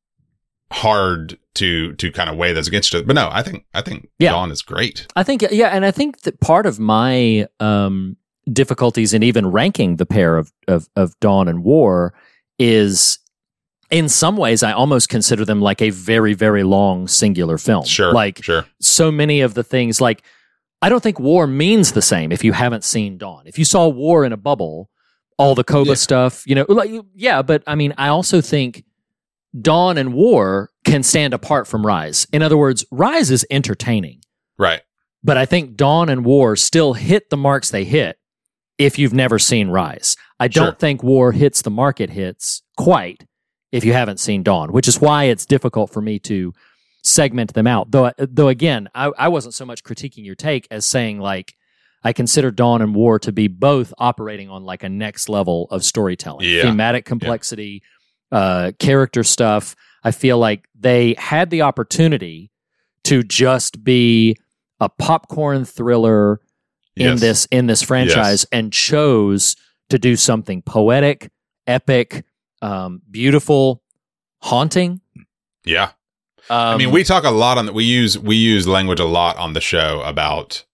hard to to kind of weigh those against it. But no, I think I think Yeah. Dawn is great. I think yeah, and I think that part of my um, difficulties in even ranking the pair of, of of Dawn and War is in some ways I almost consider them like a very very long singular film. Sure, like sure. so many of the things like I don't think War means the same if you haven't seen Dawn. If you saw War in a bubble, all the Koba Yeah. stuff, you know, like yeah, but I mean, I also think Dawn and War can stand apart from Rise. In other words, Rise is entertaining. Right. But I think Dawn and War still hit the marks they hit if you've never seen Rise. I don't Sure. think War hits the market hits quite if you haven't seen Dawn, which is why it's difficult for me to segment them out. Though, though again, I, I wasn't so much critiquing your take as saying like I consider Dawn and War to be both operating on like a next level of storytelling, Yeah. thematic complexity, uh, character stuff. I feel like they had the opportunity to just be a popcorn thriller in Yes. this in this franchise Yes. and chose to do something poetic, epic, um, beautiful, haunting. Yeah. Um, I mean, we talk a lot on that. we use we use language a lot on the show about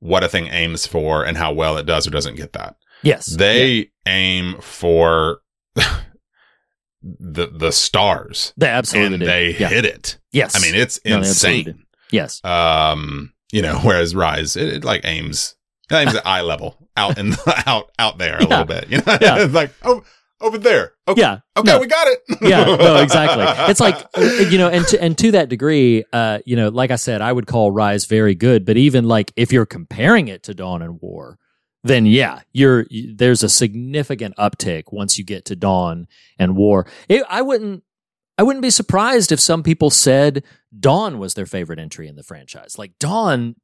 what a thing aims for and how well it does or doesn't get that. yes, They aim for <laughs> the the stars they absolutely and did. they Yeah. hit it. Yes, I mean, it's No, insane. yes, Um, you know, <laughs> whereas Rise, it, it like aims, it aims at eye level, out in the, <laughs> out out there a Yeah. little bit. You know, Yeah. <laughs> it's like oh, over there. Okay, yeah. okay, No. we got it. <laughs> yeah, no, exactly. It's like uh, you know, and to, and to that degree, uh, you know, like I said, I would call Rise very good. But even like if you're comparing it to Dawn and War, then yeah, you're you- there's a significant uptick once you get to Dawn and War. It, I wouldn't. I wouldn't be surprised if some people said Dawn was their favorite entry in the franchise. Like Dawn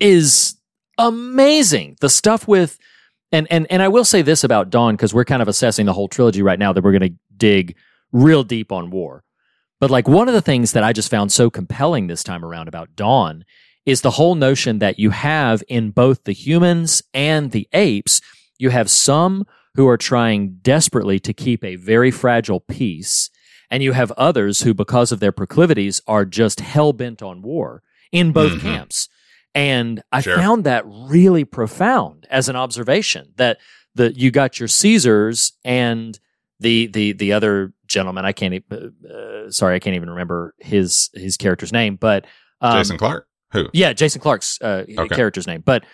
is amazing. The stuff with and and and I will say this about Dawn because we're kind of assessing the whole trilogy right now that we're going to dig real deep on war. But like one of the things that I just found so compelling this time around about Dawn is the whole notion that you have in both the humans and the apes, you have some who are trying desperately to keep a very fragile peace, and you have others who, because of their proclivities, are just hell bent on war in both Mhm. camps. And I Sure. found that really profound as an observation that the you got your Caesars and the the the other gentleman I can't e- uh, sorry I can't even remember his his character's name but um, Jason Clarke. Who? yeah Jason Clarke's uh, Okay. character's name but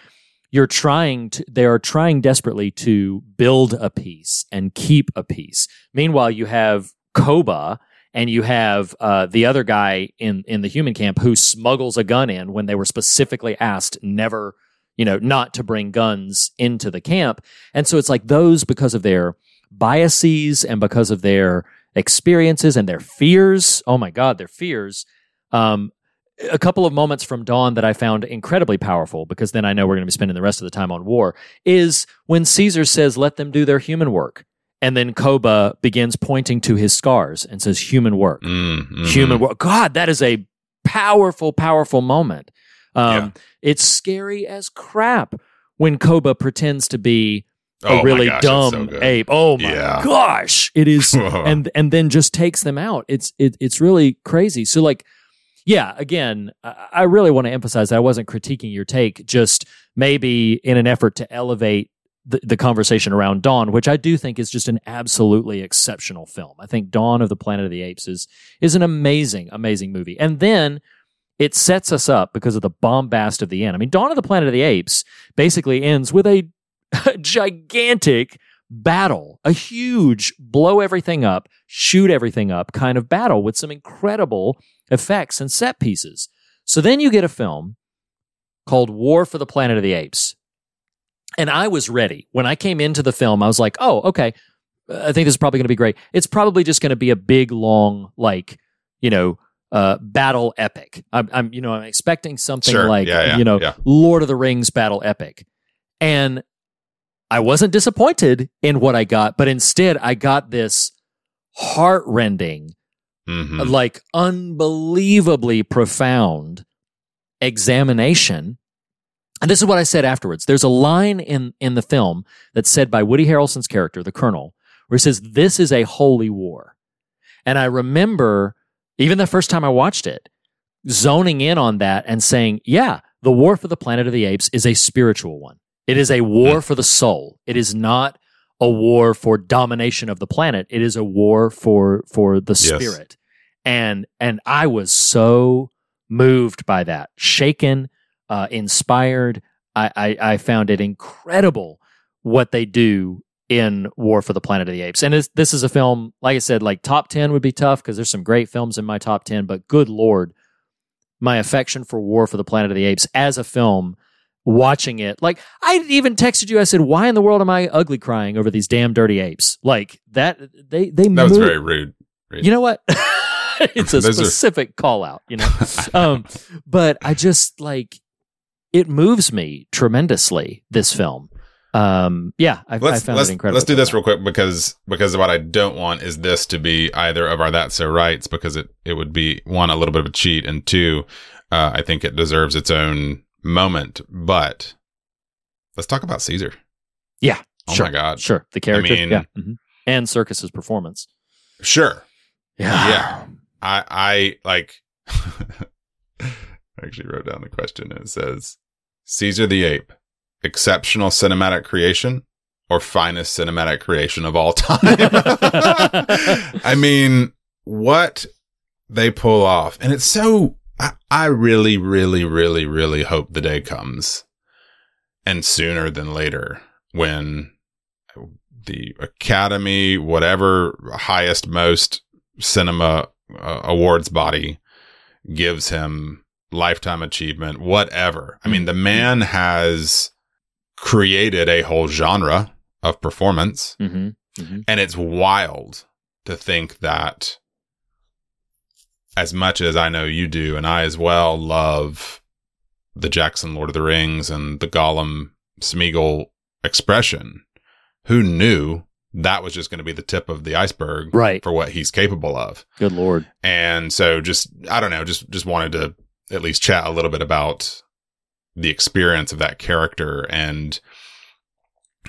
you're trying to they are trying desperately to build a peace and keep a peace meanwhile you have Koba and you have uh, the other guy in in the human camp who smuggles a gun in when they were specifically asked never you know not to bring guns into the camp and so it's like those because of their biases and because of their experiences and their fears oh my god their fears um, a couple of moments from Dawn that I found incredibly powerful because then I know we're going to be spending the rest of the time on war is when Caesar says, let them do their human work. And then Koba begins pointing to his scars and says, human work, Mm, mhm. human work. God, that is a powerful, powerful moment. Um, Yeah. It's scary as crap when Koba pretends to be Oh a my really gosh, it's so dumb ape. Oh my Yeah. gosh, it is, <laughs> and and then just takes them out. It's it, it's really crazy. So like, yeah, again, I I really want to emphasize that I wasn't critiquing your take, just maybe in an effort to elevate the, the conversation around Dawn, which I do think is just an absolutely exceptional film. I think Dawn of the Planet of the Apes is is an amazing, amazing movie, and then. It sets us up because of the bombast of the end. I mean, Dawn of the Planet of the Apes basically ends with a <laughs> gigantic battle, a huge blow everything up, shoot everything up kind of battle with some incredible effects and set pieces. So then you get a film called War for the Planet of the Apes. And I was ready. When I came into the film, I was like, oh, okay, I think this is probably going to be great. It's probably just going to be a big, long, like, you know, uh, battle epic. I'm, I'm, you know, I'm expecting something Sure. like, Yeah, yeah, you know, yeah. Lord of the Rings battle epic. And I wasn't disappointed in what I got, but instead I got this heartrending, Mhm. like unbelievably profound examination. And this is what I said afterwards. There's a line in, in the film that's said by Woody Harrelson's character, the Colonel, where he says, This is a holy war. And I remember, even the first time I watched it, zoning in on that and saying, Yeah, the war for the planet of the apes is a spiritual one. It is a war hmm. for the soul. It is not a war for domination of the planet. It is a war for for the Yes. spirit. And and I was so moved by that, shaken, uh, inspired. I, I I found it incredible what they do in War for the Planet of the Apes. And this is a film, like I said, like top ten would be tough because there's some great films in my top ten. But good lord, my affection for War for the Planet of the Apes as a film watching it. Like I even texted you. I said, "Why in the world am I ugly crying over these damn dirty apes?" Like that. They they That was very rude. You know what? <laughs> it's a <laughs> Those are- specific call out. You know, <laughs> um, but I just like it moves me tremendously. This film. Um, yeah, I, I let's found let's, it incredible. let's do this real quick because because what I don't want is this to be either of our that's so rights because it it would be one a little bit of a cheat and two uh, I think it deserves its own moment. But let's talk about Caesar. Yeah, Oh sure, my God. sure. The character, mean- yeah, mhm. and Serkis's performance. Sure. Yeah, Yeah. I I like <laughs> I actually wrote down the question it says Caesar the Ape, exceptional cinematic creation or finest cinematic creation of all time. <laughs> I mean, what they pull off. And it's so I, I really, really, really, really hope the day comes and sooner than later when the Academy, whatever highest, most cinema uh, awards body gives him lifetime achievement, whatever. I mean, the man has created a whole genre of performance, hmm and it's wild to think that as much as I know you do, and I as well love the Jackson Lord of the Rings and the Gollum Smeagol expression, who knew that was just going to be the tip of the iceberg Right. for what he's capable of. Good lord. And so just, I don't know, just, just wanted to at least chat a little bit about the experience of that character and,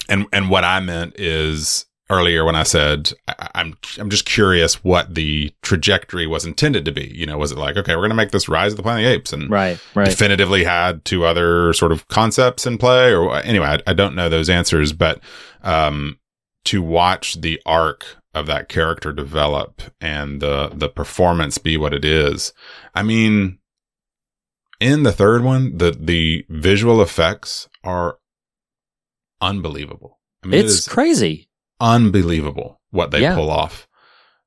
and, and what I meant is earlier when I said, I, I'm, I'm just curious what the trajectory was intended to be. You know, was it like, okay, we're going to make this Rise of the Planet of the Apes and Right. Right. definitively had two other sort of concepts in play or anyway, I, I don't know those answers, but, um, to watch the arc of that character develop and the, the performance be what it is. I mean, in the third one, the, the visual effects are unbelievable. I mean, it's is crazy. unbelievable what they Yeah. pull off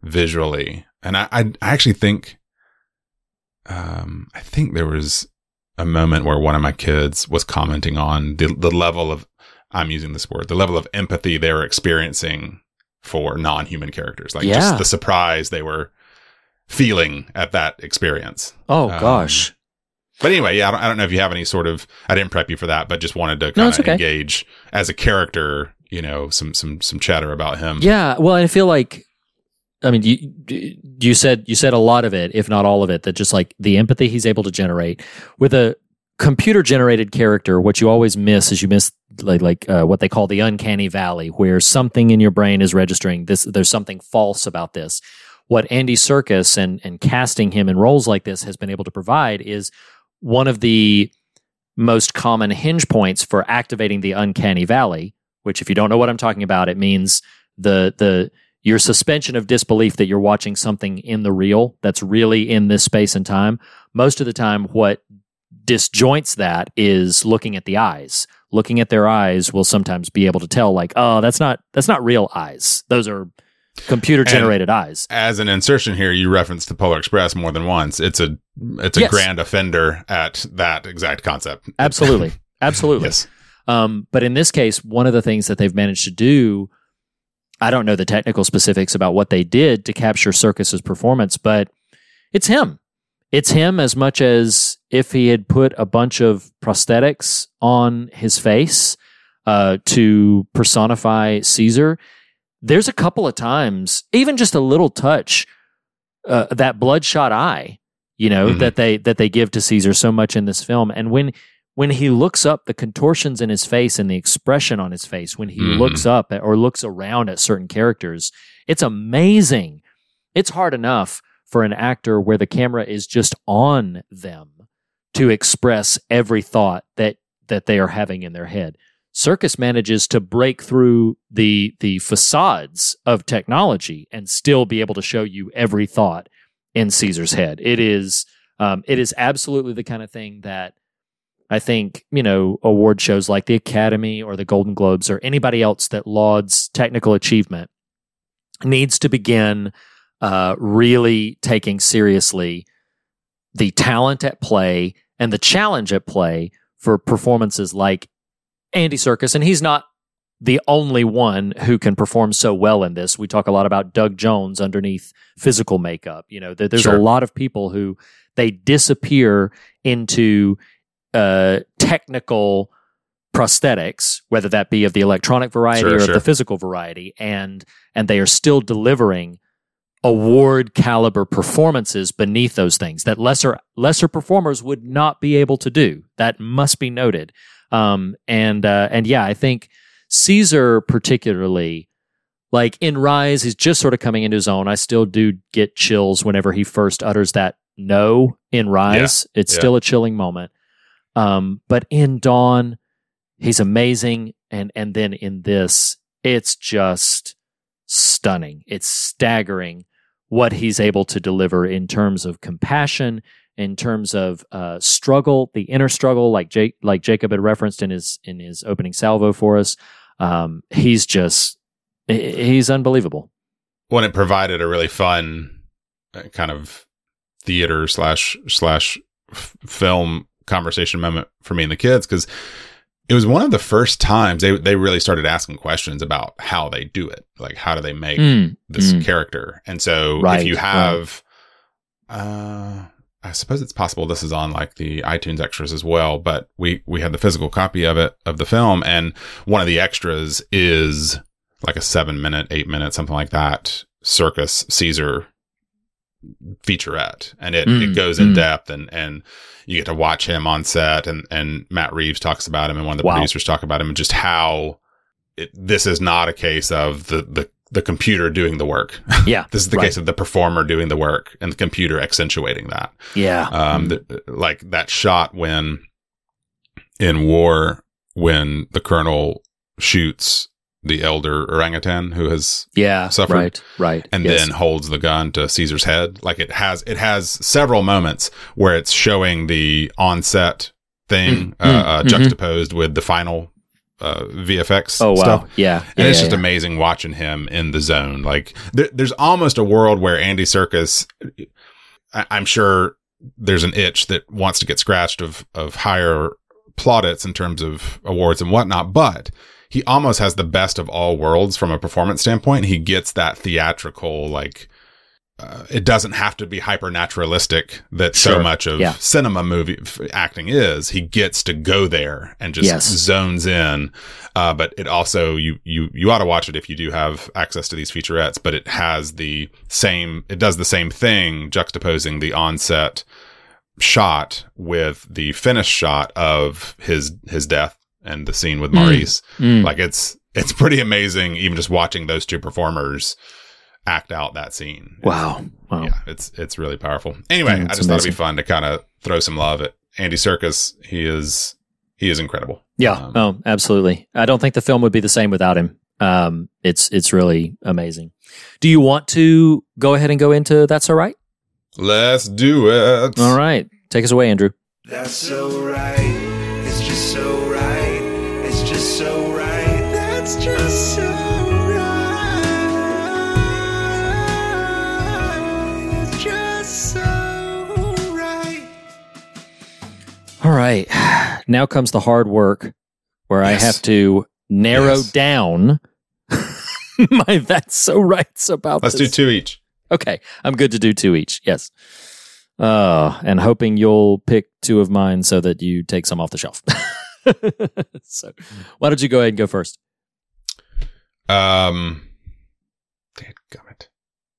visually. And I, I, I actually think, um, I think there was a moment where one of my kids was commenting on the, the level of, I'm using this word, the level of empathy they were experiencing for non-human characters. Like Yeah. just the surprise they were feeling at that experience. Oh Um, gosh. But anyway, yeah, I don't, I don't know if you have any sort of, I didn't prep you for that, but just wanted to kind of okay. engage as a character, you know, some, some, some chatter about him. Yeah, well, I feel like, I mean, you you said you said a lot of it, if not all of it, that just like the empathy he's able to generate with a computer generated character. What you always miss is you miss like like uh, what they call the uncanny valley, where something in your brain is registering this. There's something false about this. What Andy Serkis and and casting him in roles like this has been able to provide is one of the most common hinge points for activating the uncanny valley which if you don't know what I'm talking about, it means the the your suspension of disbelief that you're watching something in the real that's really in this space and time. Most of the time, what disjoints that is looking at the eyes. Looking at their eyes will sometimes be able to tell, like, oh, that's not that's not real eyes. Those are computer generated eyes. as an insertion here, you referenced the Polar Express more than once. It's a it's a Yes. grand offender at that exact concept. Absolutely, <laughs> absolutely. yes. Um, but in this case, one of the things that they've managed to do, I don't know the technical specifics about what they did to capture Serkis's performance, but it's him. It's him as much as if he had put a bunch of prosthetics on his face uh, to personify Caesar. There's a couple of times, even just a little touch, uh, that bloodshot eye, you know, Mhm. that they that they give to Caesar so much in this film, and when when he looks up, the contortions in his face and the expression on his face when he Mhm. looks up at, or looks around at certain characters, it's amazing. It's hard enough for an actor where the camera is just on them to express every thought that that they are having in their head. Serkis manages to break through the the facades of technology and still be able to show you every thought in Caesar's head. It is um, it is absolutely the kind of thing that I think you know award shows like the Academy or the Golden Globes or anybody else that lauds technical achievement needs to begin uh, really taking seriously the talent at play and the challenge at play for performances like Andy Serkis, and he's not the only one who can perform so well in this. We talk a lot about Doug Jones underneath physical makeup. You know, there's Sure. a lot of people who they disappear into uh, technical prosthetics, whether that be of the electronic variety Sure, or sure. of the physical variety, and and they are still delivering award caliber performances beneath those things that lesser lesser performers would not be able to do. That must be noted. Um, and uh, and yeah, I think Caesar particularly, like in Rise, he's just sort of coming into his own. I still do get chills whenever he first utters that no in Rise. It's yeah. still a chilling moment. Um, but in Dawn, he's amazing, and and then in this, it's just stunning. It's staggering what he's able to deliver in terms of compassion, in terms of uh, struggle, the inner struggle, like Jake, like Jacob had referenced in his in his opening salvo for us. Um, he's just he's unbelievable. When it provided a really fun uh, kind of theater slash slash f- film conversation moment for me and the kids because it was one of the first times they they really started asking questions about how they do it, like how do they make Mm, this mm. character. And so Right, if you have, uh, I suppose it's possible this is on like the iTunes extras as well, but we, we had the physical copy of it, of the film. And one of the extras is like a seven minute, eight minute, something like that Serkis Caesar featurette, and it, Mm, it goes in mm. depth, and and you get to watch him on set, and and Matt Reeves talks about him, and one of the Wow. producers talk about him, and just how it, this is not a case of the the the computer doing the work. <laughs> Yeah. this is the right. case of the performer doing the work and the computer accentuating that. Yeah. Um, th- like that shot when in war, when the colonel shoots the elder orangutan who has yeah. suffered. Right. Right. and yes. then holds the gun to Caesar's head. Like it has, it has several moments where it's showing the onset thing Mm, uh, mm, uh, mhm. juxtaposed with the final uh, VFX Oh wow. stuff. Yeah. And yeah, it's yeah, just yeah. amazing watching him in the zone. Like there, there's almost a world where Andy Serkis, I, I'm sure there's an itch that wants to get scratched of of higher plaudits in terms of awards and whatnot, but he almost has the best of all worlds from a performance standpoint. He gets that theatrical, like uh, it doesn't have to be hyper naturalistic that so much of Yeah. cinema movie f- acting is. He gets to go there and just Yes. zones in. Uh, but it also you you you ought to watch it if you do have access to these featurettes. But it has the same. It does the same thing, juxtaposing the onset shot with the finished shot of his his death and the scene with Maurice. Mm. Like it's it's pretty amazing, even just watching those two performers act out that scene. It's- Wow. Wow. yeah, it's it's really powerful. Anyway, Mm, I it's just thought it'd be fun to kind of throw some love at Andy Serkis. He is he is incredible. Yeah. Um, oh, absolutely. I don't think the film would be the same without him. Um, it's it's really amazing. Do you want to go ahead and go into that's all right? Let's do it. All right. Take us away, Andrew. That's so right. It's just so right. It's just so right. That's just so All right. <sighs> Now comes the hard work where I have to narrow Yes. down <laughs> my that's so right's about Let's do two each. Okay. I'm good to do two each. Yes. Uh, and hoping you'll pick two of mine so that you take some off the shelf. <laughs> so why don't you go ahead and go first? Um, dadgummit.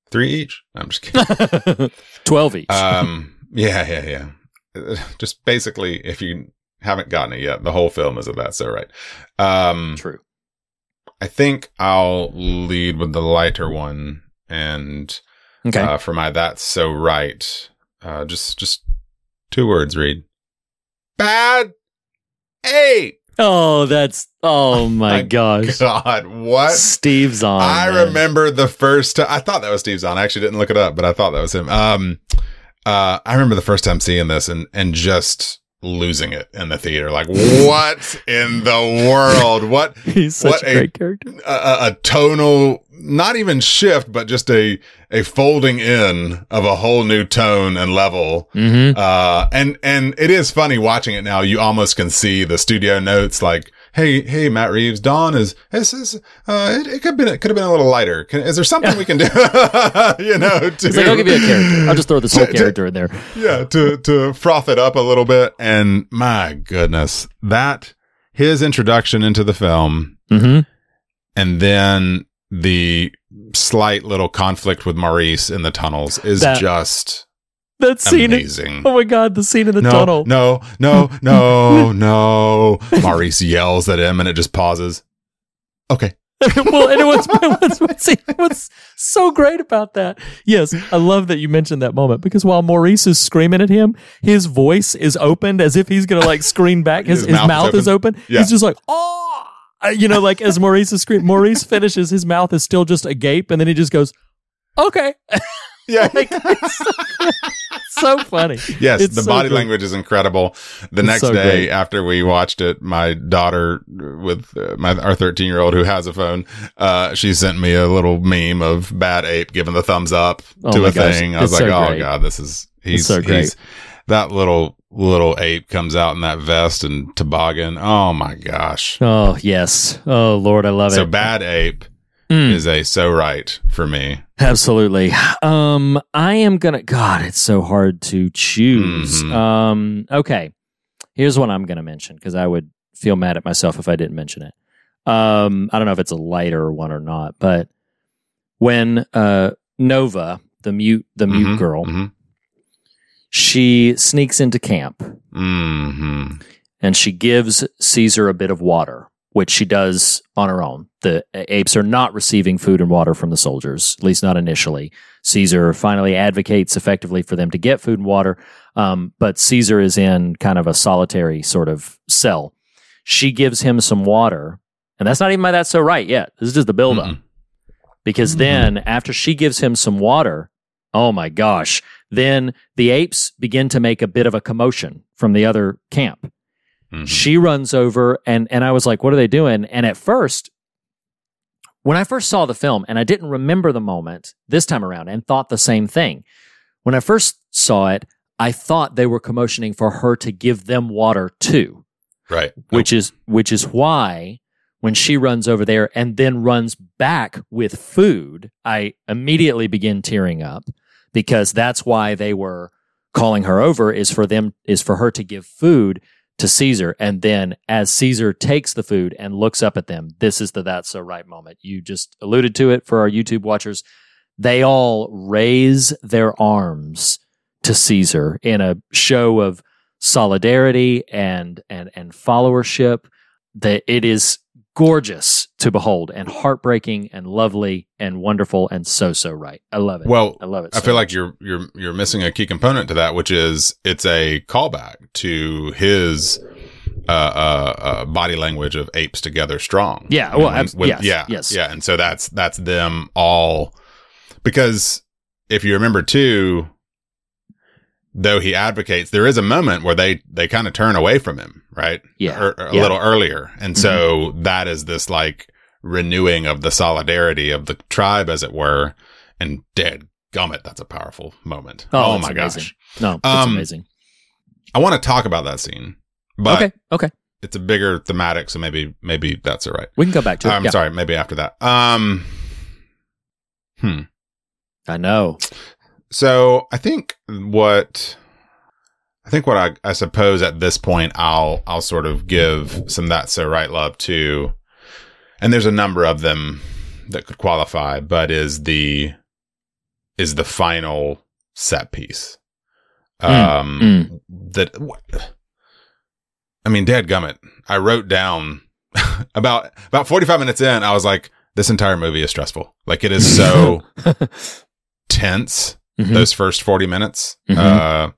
Three each. I'm just kidding. <laughs> 12 each. um, yeah, yeah, yeah. <laughs> Just basically, if you haven't gotten it yet, the whole film is of that. So right. Um, True. I think I'll lead with the lighter one, and Okay. uh, for my that's so right. Uh, just just two words. Read. Bad Ape. oh, that's, oh <laughs> my my gosh. God, what? Steve Zahn. I man. remember the first time. I thought that was Steve Zahn. I actually didn't look it up, but I thought that was him. Um, uh, I remember the first time seeing this and and just losing it in the theater. Like, <laughs> what in the world? What <laughs> He's such what a great character. a, a- a tonal, not even shift, but just a a folding in of a whole new tone and level. Mm-hmm. Uh, and, and it is funny watching it now. You almost can see the studio notes like, Hey, hey, Matt Reeves, Dawn is, this is uh, it, it could have been, it could have been a little lighter. Can, is there something we can do? <laughs> you know, to, like, I'll give you a character. I'll just throw this whole <laughs> to- character in there. yeah, to, to froth it up a little bit. And my goodness, that his introduction into the film Mm-hmm. and then the slight little conflict with Maurice in the tunnels is That- just That scene. amazing. Oh my God, the scene in the no, tunnel. no, no, <laughs> no, no. Maurice yells at him and it just pauses. Okay. <laughs> well, and it was, what's, what's, what's so great about that? Yes, I love that you mentioned that moment because while Maurice is screaming at him, his voice is opened as if he's going to like scream back. His, his, mouth, is open. Yeah. He's just like, oh, you know, like as Maurice is screaming, Maurice finishes, his mouth is still just agape, and then he just goes, okay. <laughs> Yeah. <laughs> Like, it's so, <laughs> so funny. Yes, It's the so body great. language is incredible. The It's next so day great. after we watched it, my daughter with uh, my our 13 year old who has a phone, uh, she sent me a little meme of Bad Ape giving the thumbs up Oh to a gosh, thing. I was like, oh great. god, this is he's so great. he's that little little ape comes out in that vest and toboggan. Oh my gosh. Oh, yes. Oh, Lord, I love So it. So Bad Ape Mm. is a so right for me. Absolutely. Um, I am gonna. God, it's so hard to choose. Mhm. Um, okay. Here's one I'm gonna mention because I would feel mad at myself if I didn't mention it. Um, I don't know if it's a lighter one or not, but when uh, Nova, the mute, the mute Mhm, girl, mhm, she sneaks into camp mhm. and she gives Caesar a bit of water, which she does on her own. The apes are not receiving food and water from the soldiers, at least not initially. Caesar finally advocates effectively for them to get food and water, um, but Caesar is in kind of a solitary sort of cell. She gives him some water, and that's not even by that's so right yet. This is just the buildup. Mm-mm. Because then, after she gives him some water, oh my gosh, then the apes begin to make a bit of a commotion from the other camp. Mhm. She runs over and and I was like, what are they doing? And at first, when I first saw the film, and I didn't remember the moment this time around and thought the same thing. When I first saw it, I thought they were commotioning for her to give them water too, Right. which is which is why when she runs over there and then runs back with food, I immediately begin tearing up because that's why they were calling her over is for them is for her to give food to Caesar. And then as Caesar takes the food and looks up at them this is the that's so right moment. You just alluded to it for our YouTube watchers. They all raise their arms to Caesar in a show of solidarity and and and followership that it is gorgeous to behold and heartbreaking and lovely and wonderful and so so right. I love it. Well, I love it. I so feel like you're you're you're missing a key component to that, which is it's a callback to his uh, uh, uh, body language of apes together strong. Yeah, I well, abs- yes, yeah, yes. yeah, and so that's that's them all because if you remember too, though he advocates, there is a moment where they they kind of turn away from him, right? Yeah, or a yeah. little earlier, and so that is this like renewing of the solidarity of the tribe, as it were. And dead gummit, that's a powerful moment. Oh, it's my amazing. gosh. No, it's Um, amazing. I want to talk about that scene, but okay, okay. it's a bigger thematic, so maybe maybe that's all right. We can go back to it. I'm Yeah. sorry, maybe after that. Um, hmm. I know. So I think what I think what I, I suppose at this point I'll I'll sort of give some that so right love to, and there's a number of them that could qualify, but is the is the final set piece. Um, that I mean, Dad Gummit. I wrote down <laughs> about about 45 minutes in. I was like, this entire movie is stressful. Like it is so <laughs> tense Mhm. those first 40 minutes. Mhm. Uh,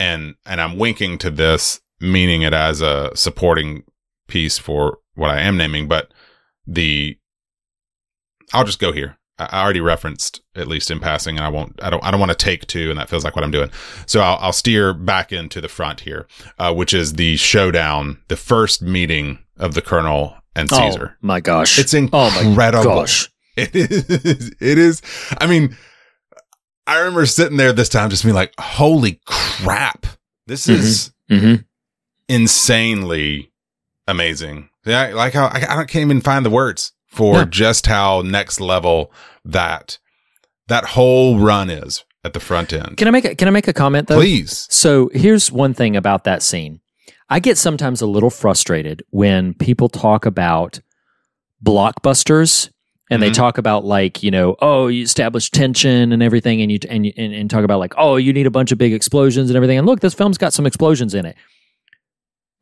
and, and I'm winking to this, meaning it as a supporting piece for what I am naming, but the, I'll just go here. I I already referenced at least in passing, and I won't. I don't. I don't want to take two, and that feels like what I'm doing. So I'll, I'll steer back into the front here, uh, which is the showdown, the first meeting of the Colonel and Caesar. Oh my gosh. It's Oh my incredible. gosh. It is. It is. I mean, I remember sitting there this time just being like, holy crap. This is Mm-hmm. insanely amazing. Yeah. Like how I, I can't even find the words for Yeah. just how next level that, that whole run is at the front end. Can I make a, can I make a comment though? Please. So here's one thing about that scene. I get sometimes a little frustrated when people talk about blockbusters and they Mhm. talk about like, you know, oh, you establish tension and everything and you and, and and talk about like, oh, you need a bunch of big explosions and everything. And look, this film's got some explosions in it.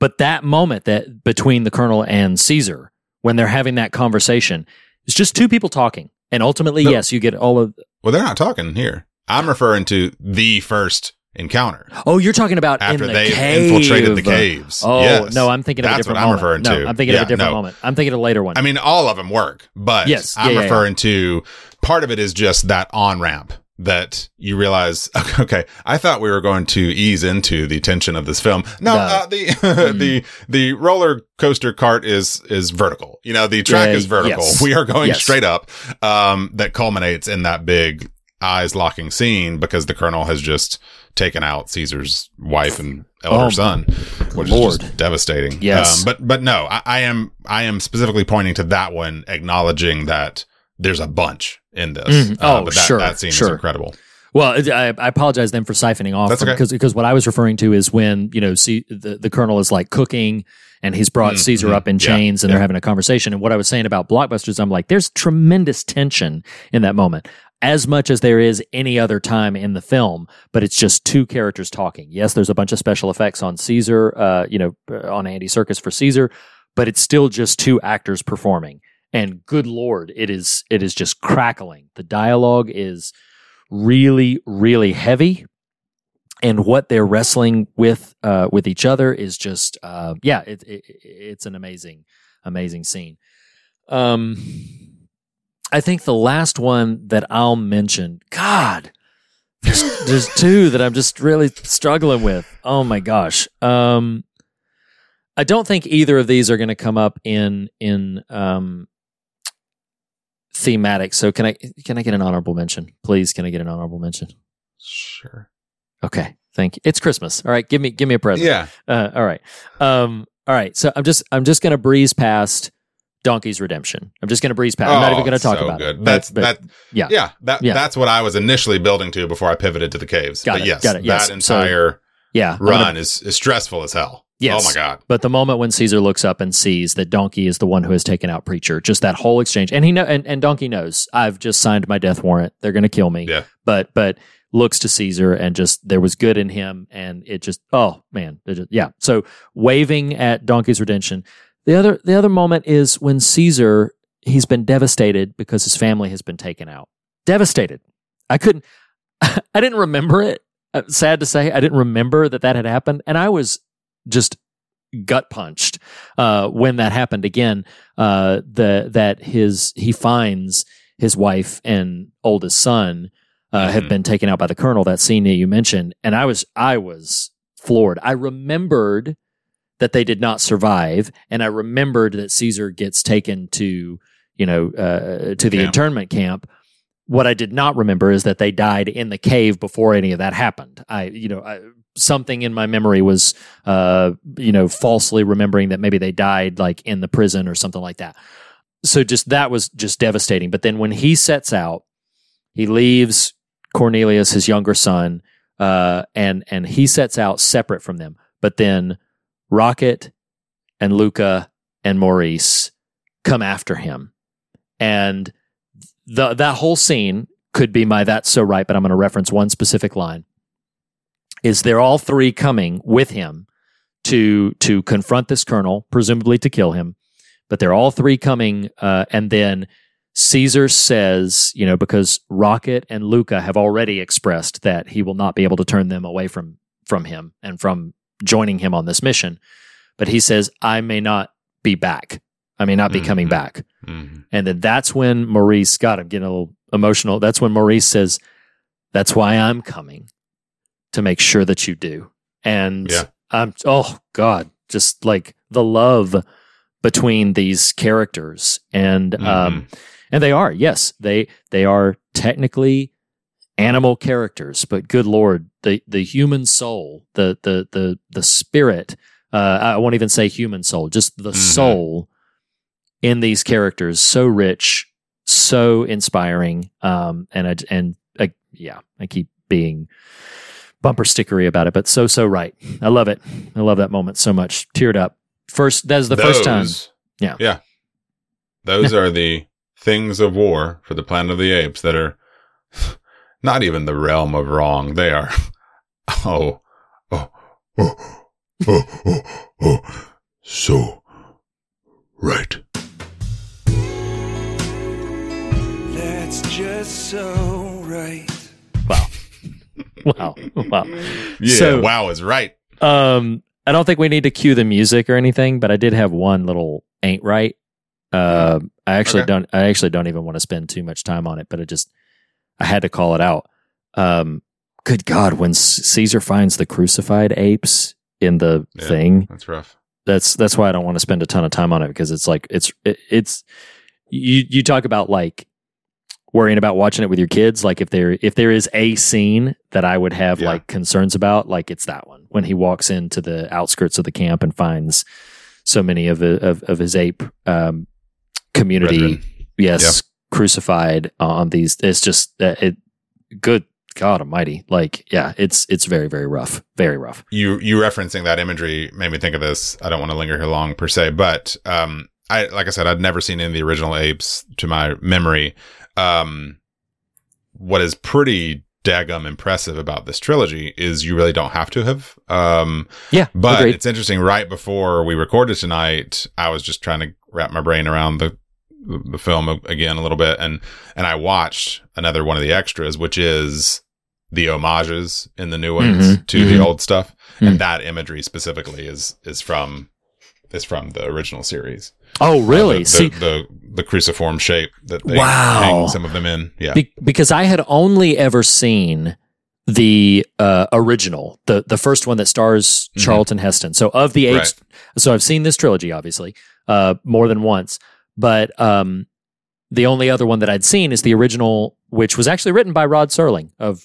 But that moment that between the colonel and Caesar when they're having that conversation, it's just two people talking. And ultimately, No. yes, you get all of Well, they're not talking here. I'm referring to the first encounter Oh, you're talking about after in the they cave. infiltrated the caves. Oh Yes. no, I'm thinking of a That's different what I'm moment. referring no, to. I'm thinking Yeah, of a different no. moment. I'm thinking of a later one. I mean, all of them work, but Yes. I'm Yeah, yeah, referring to part of it is just that on ramp that you realize, <laughs> okay, I thought we were going to ease into the tension of this film. No, No. uh, the, <laughs> Mm-hmm. the, the roller coaster cart is, is vertical. You know, the track Yeah, is vertical. yes. We are going Yes. straight up. Um, that culminates in that big eyes locking scene because the colonel has just taken out Caesar's wife and elder Oh, son, which Lord. is just devastating. Yes. Um, but but no, I, I am I am specifically pointing to that one, acknowledging that there's a bunch in this. Mhm. Oh, but that, sure, that scene sure. is incredible. Well, I, I apologize then for siphoning off That's okay. because because what I was referring to is when you know see the the colonel is like cooking and he's brought Mm, Caesar up in Yeah, chains and they're having a conversation. And what I was saying about blockbusters, I'm like, there's tremendous tension in that moment. As much as there is any other time in the film, but it's just two characters talking. Yes, there's a bunch of special effects on Caesar, uh, you know, uh, on Andy Serkis for Caesar, but it's still just two actors performing. And good lord, it is it is just crackling. The dialogue is really really heavy and what they're wrestling with uh, with each other is just uh, yeah it, it, it's an amazing amazing scene um i think the last one that i'll mention god there's, there's two that i'm just really struggling with oh my gosh um i don't think either of these are going to come up in in um thematic so can i can i get an honorable mention please can i get an honorable mention Sure. Okay, thank you. It's Christmas. All right, give me give me a present. Yeah. Uh, all right. Um. All right. So I'm just I'm just gonna breeze past Donkey's Redemption. I'm just gonna breeze past. I'm not even Oh, gonna talk so about good. it. That's But- that. but yeah. Yeah. That Yeah. that's what I was initially building to before I pivoted to the caves. Got but it, yes, got it, yes. that So, entire Yeah. I'm gonna- run is, is stressful as hell. Oh yes. Oh my god. But the moment when Caesar looks up and sees that Donkey is the one who has taken out Preacher, just that whole exchange, and he know, and, and Donkey knows I've just signed my death warrant. They're going to kill me. Yeah. But but looks to Caesar and just there was good in him, and it just oh man, just, yeah. So waving at Donkey's redemption. The other the other moment is when Caesar he's been devastated because his family has been taken out. Devastated. I couldn't. <laughs> I didn't remember it. Uh, sad to say, I didn't remember that that had happened, and I was just gut punched uh, when that happened again. Uh, the that his he finds his wife and oldest son uh, have Mhm. been taken out by the colonel. That scene that you mentioned, and I was I was floored. I remembered that they did not survive, and I remembered that Caesar gets taken to you know uh, to the Camp. internment camp. What I did not remember is that they died in the cave before any of that happened. I, you know, I, something in my memory was, uh, you know, falsely remembering that maybe they died like in the prison or something like that. So just that was just devastating. But then when he sets out, he leaves Cornelius, his younger son, uh, and and he sets out separate from them. But then Rocket and Luca and Maurice come after him, and the that whole scene could be my that's so right, but I'm going to reference one specific line. Is they're all three coming with him to to confront this colonel, presumably to kill him, but they're all three coming, uh, and then Caesar says, you know, because Rocket and Luca have already expressed that he will not be able to turn them away from from him and from joining him on this mission, but he says, I may not be back. I may not be coming Mhm. back. Mhm. And then that's when Maurice, God, I'm getting a little emotional. That's when Maurice says, That's why I'm coming to make sure that you do. And Yeah. I'm, oh God, just like the love between these characters. And, um, and they are, yes, they, they are technically animal characters, but good Lord, the, the human soul, the, the, the, the spirit, uh, I won't even say human soul, just the Mhm. soul in these characters so rich, so inspiring. Um, and I, and I, yeah, I keep being bumper stickery about it, but so so right. I love it. I love that moment so much. Teared up. First, that is the first time. Yeah. Yeah. Those <laughs> are the things of war for the Planet of the Apes that are not even the realm of wrong. They are, <laughs> oh, oh, oh, oh, oh, oh, so right. That's just so right. Wow. <laughs> wow. Wow. Yeah, So- wow is right. Um, I don't think we need to cue the music or anything, but I did have one little ain't right. Uh, I actually Okay. don't. I actually don't even want to spend too much time on it, but it just I had to call it out. Um, good God, when Caesar finds the crucified apes in the Yeah. thing, That's rough. that's that's why I don't want to spend a ton of time on it because it's like it's it, it's you you talk about like worrying about watching it with your kids like if there if there is a scene that I would have Yeah. like concerns about like it's that one when he walks into the outskirts of the camp and finds so many of of, of his ape um, community Brethren. yes crucified on these it's just uh, it good God Almighty, like yeah, it's it's very very rough, very rough. you you referencing that imagery made me think of this. I don't want to linger here long per se, but um, I like I said, I'd never seen any of the original apes to my memory. Um, what is pretty daggum impressive about this trilogy is you really don't have to have. Um, Yeah, but agreed. it's interesting. Right before we recorded tonight, I was just trying to wrap my brain around the the film again a little bit, and and I watched another one of the extras, which is the homages in the new ones Mhm, to the mhm. old stuff, Mm. and that imagery specifically is is from is from the original series. Oh Uh, really? the, the, See, the the cruciform shape that they Wow. hang some of them in. Yeah, Be- because I had only ever seen the uh, original, the the first one that stars Mhm. Charlton Heston. So of the eight, Right. so I've seen this trilogy obviously uh, more than once, but um, the only other one that I'd seen is the original, which was actually written by Rod Serling of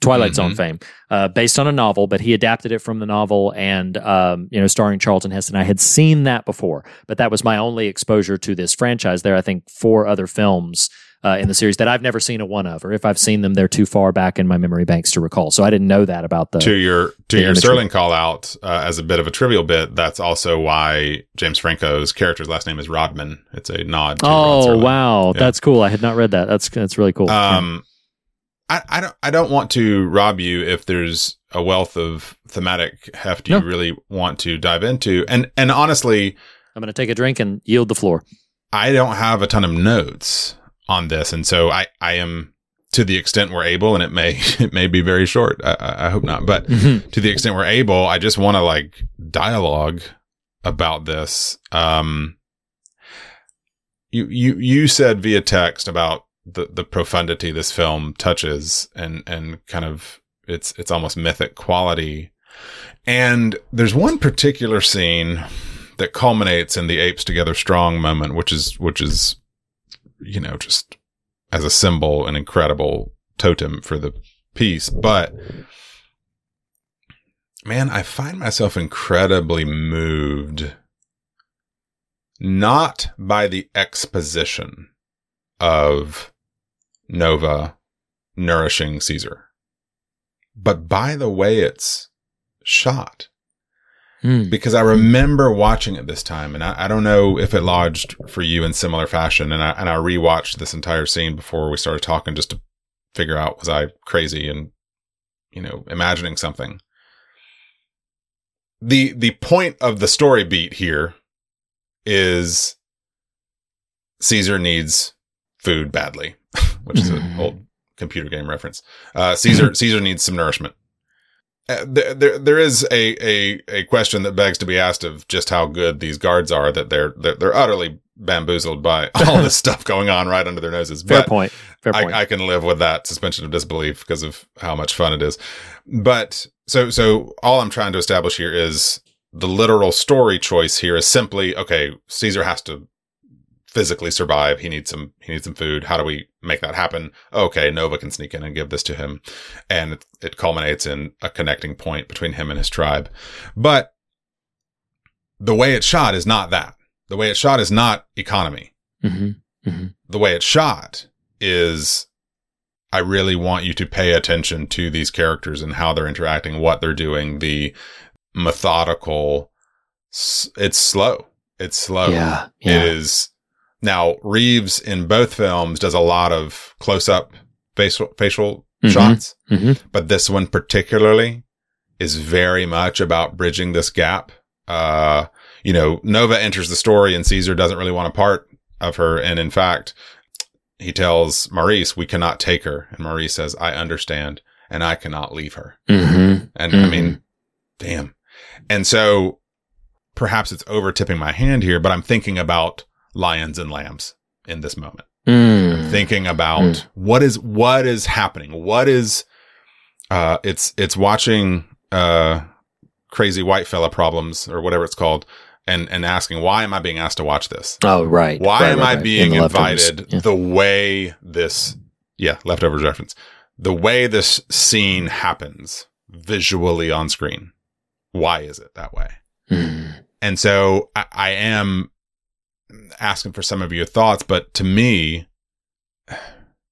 Twilight Zone Mhm. fame, uh, based on a novel, but he adapted it from the novel and um, you know starring Charlton Heston. I had seen that before, but that was my only exposure to this franchise. There, I think four other films uh, in the series that I've never seen a one of, or if I've seen them, they're too far back in my memory banks to recall. So I didn't know that about the. to your to your imagery. Serling call out uh, as a bit of a trivial bit. That's also why James Franco's character's last name is Rodman. It's a nod. to oh wow, Yeah. that's cool. I had not read that. That's that's really cool. Um, I, I don't I don't want to rob you if there's a wealth of thematic heft you No. really want to dive into, and and honestly, I'm going to take a drink and yield the floor. I don't have a ton of notes on this, and so I I am to the extent we're able, and it may <laughs> it may be very short. I, I hope not, but Mhm. to the extent we're able, I just want to like dialogue about this. Um, you you you said via text about the the profundity this film touches, and and kind of its its almost mythic quality. And there's one particular scene that culminates in the apes together strong moment, which is which is you know just as a symbol an incredible totem for the piece, but man, I find myself incredibly moved not by the exposition of Nova nourishing Caesar, but by the way it's shot. Hmm. Because I remember watching it this time, and I, I don't know if it lodged for you in similar fashion. And I and I rewatched this entire scene before we started talking just to figure out was I crazy and you know imagining something. the The point of the story beat here is Caesar needs food badly, <laughs> which is an old computer game reference. Uh, Caesar <laughs> Caesar needs some nourishment. Uh, there, there, there is a, a, a question that begs to be asked of just how good these guards are that they're, they're, they're utterly bamboozled by <laughs> all this stuff going on right under their noses. Fair But point. Fair point. I, I can live with that suspension of disbelief because of how much fun it is. But so, so all I'm trying to establish here is the literal story choice here is simply, okay, Caesar has to physically survive. He needs some, he needs some food. How do we make that happen? Okay. Nova can sneak in and give this to him. And it, it culminates in a connecting point between him and his tribe. But the way it's shot is not that. The way it's shot is not economy hmm the way it's shot is I really want you to pay attention to these characters and how they're interacting, what they're doing, the methodical. It's slow. It's slow. Yeah. It Yeah. is now Reeves in both films does a lot of close up facial facial Mhm. shots, Mhm. but this one particularly is very much about bridging this gap. Uh, you know, Nova enters the story and Caesar doesn't really want a part of her. And in fact, he tells Maurice, we cannot take her. And Maurice says, I understand and I cannot leave her. hmm And I mean, damn. And so perhaps it's over tipping my hand here, but I'm thinking about lions and lambs in this moment. Mm. Thinking about Mm. what is, what is happening? What is, uh, it's, it's watching, uh, crazy white fella problems or whatever it's called and, and asking, why am I being asked to watch this? Oh, right. Why Right, am right, I being In the invited Yeah. the way this, yeah, leftovers reference, the way this scene happens visually on screen? Why is it that way? Mm. And so I, I am asking for some of your thoughts, but to me,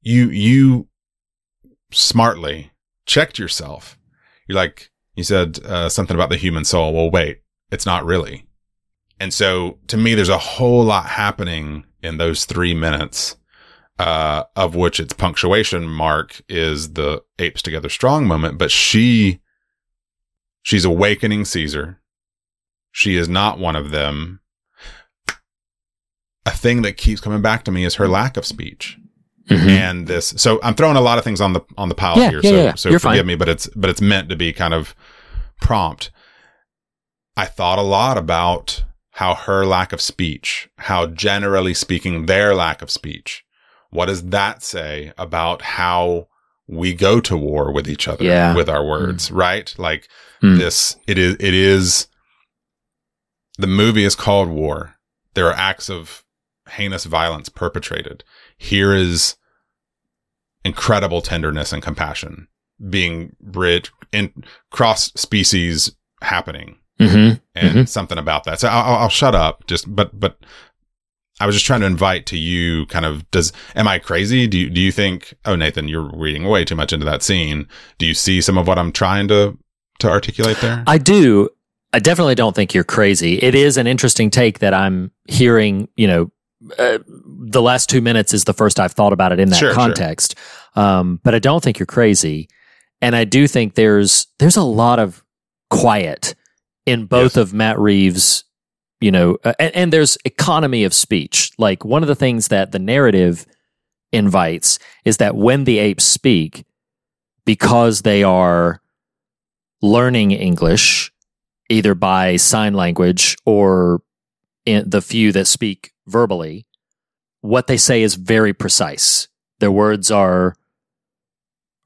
you, you smartly checked yourself. You're like, you said uh, something about the human soul. Well, wait, it's not really. And so to me, there's a whole lot happening in those three minutes, uh, of which its punctuation mark is the apes together strong moment. But she, she's awakening Caesar. She is not one of them. A thing that keeps coming back to me is her lack of speech and this. So I'm throwing a lot of things on the on the pile Mm-hmm. Yeah, here. yeah, so yeah. so You're forgive fine. me, but it's but it's meant to be kind of prompt. I thought a lot about how her lack of speech, how generally speaking their lack of speech, what does that say about how we go to war with each other Yeah. with our words, right? Like Mm. this it is it is the movie is called war. There are acts of heinous violence perpetrated. Here is incredible tenderness and compassion being bridged in cross species happening Mm-hmm. and something about that. So I'll, I'll- I'll shut up. Just but but I was just trying to invite to you. Kind of does am I crazy? Do you do you think? Oh, Nathan, you're reading way too much into that scene. Do you see some of what I'm trying to to articulate there? I do. I definitely don't think you're crazy. It is an interesting take that I'm hearing. You know, uh, the last two minutes is the first I've thought about it in that Sure, sure. context. Um, but I don't think you're crazy, and I do think there's there's a lot of quiet in both Yes. of Matt Reeves. You know, uh, and, and there's economy of speech. Like one of the things that the narrative invites is that when the apes speak, because they are learning English either by sign language or in the few that speak verbally, what they say is very precise. Their words are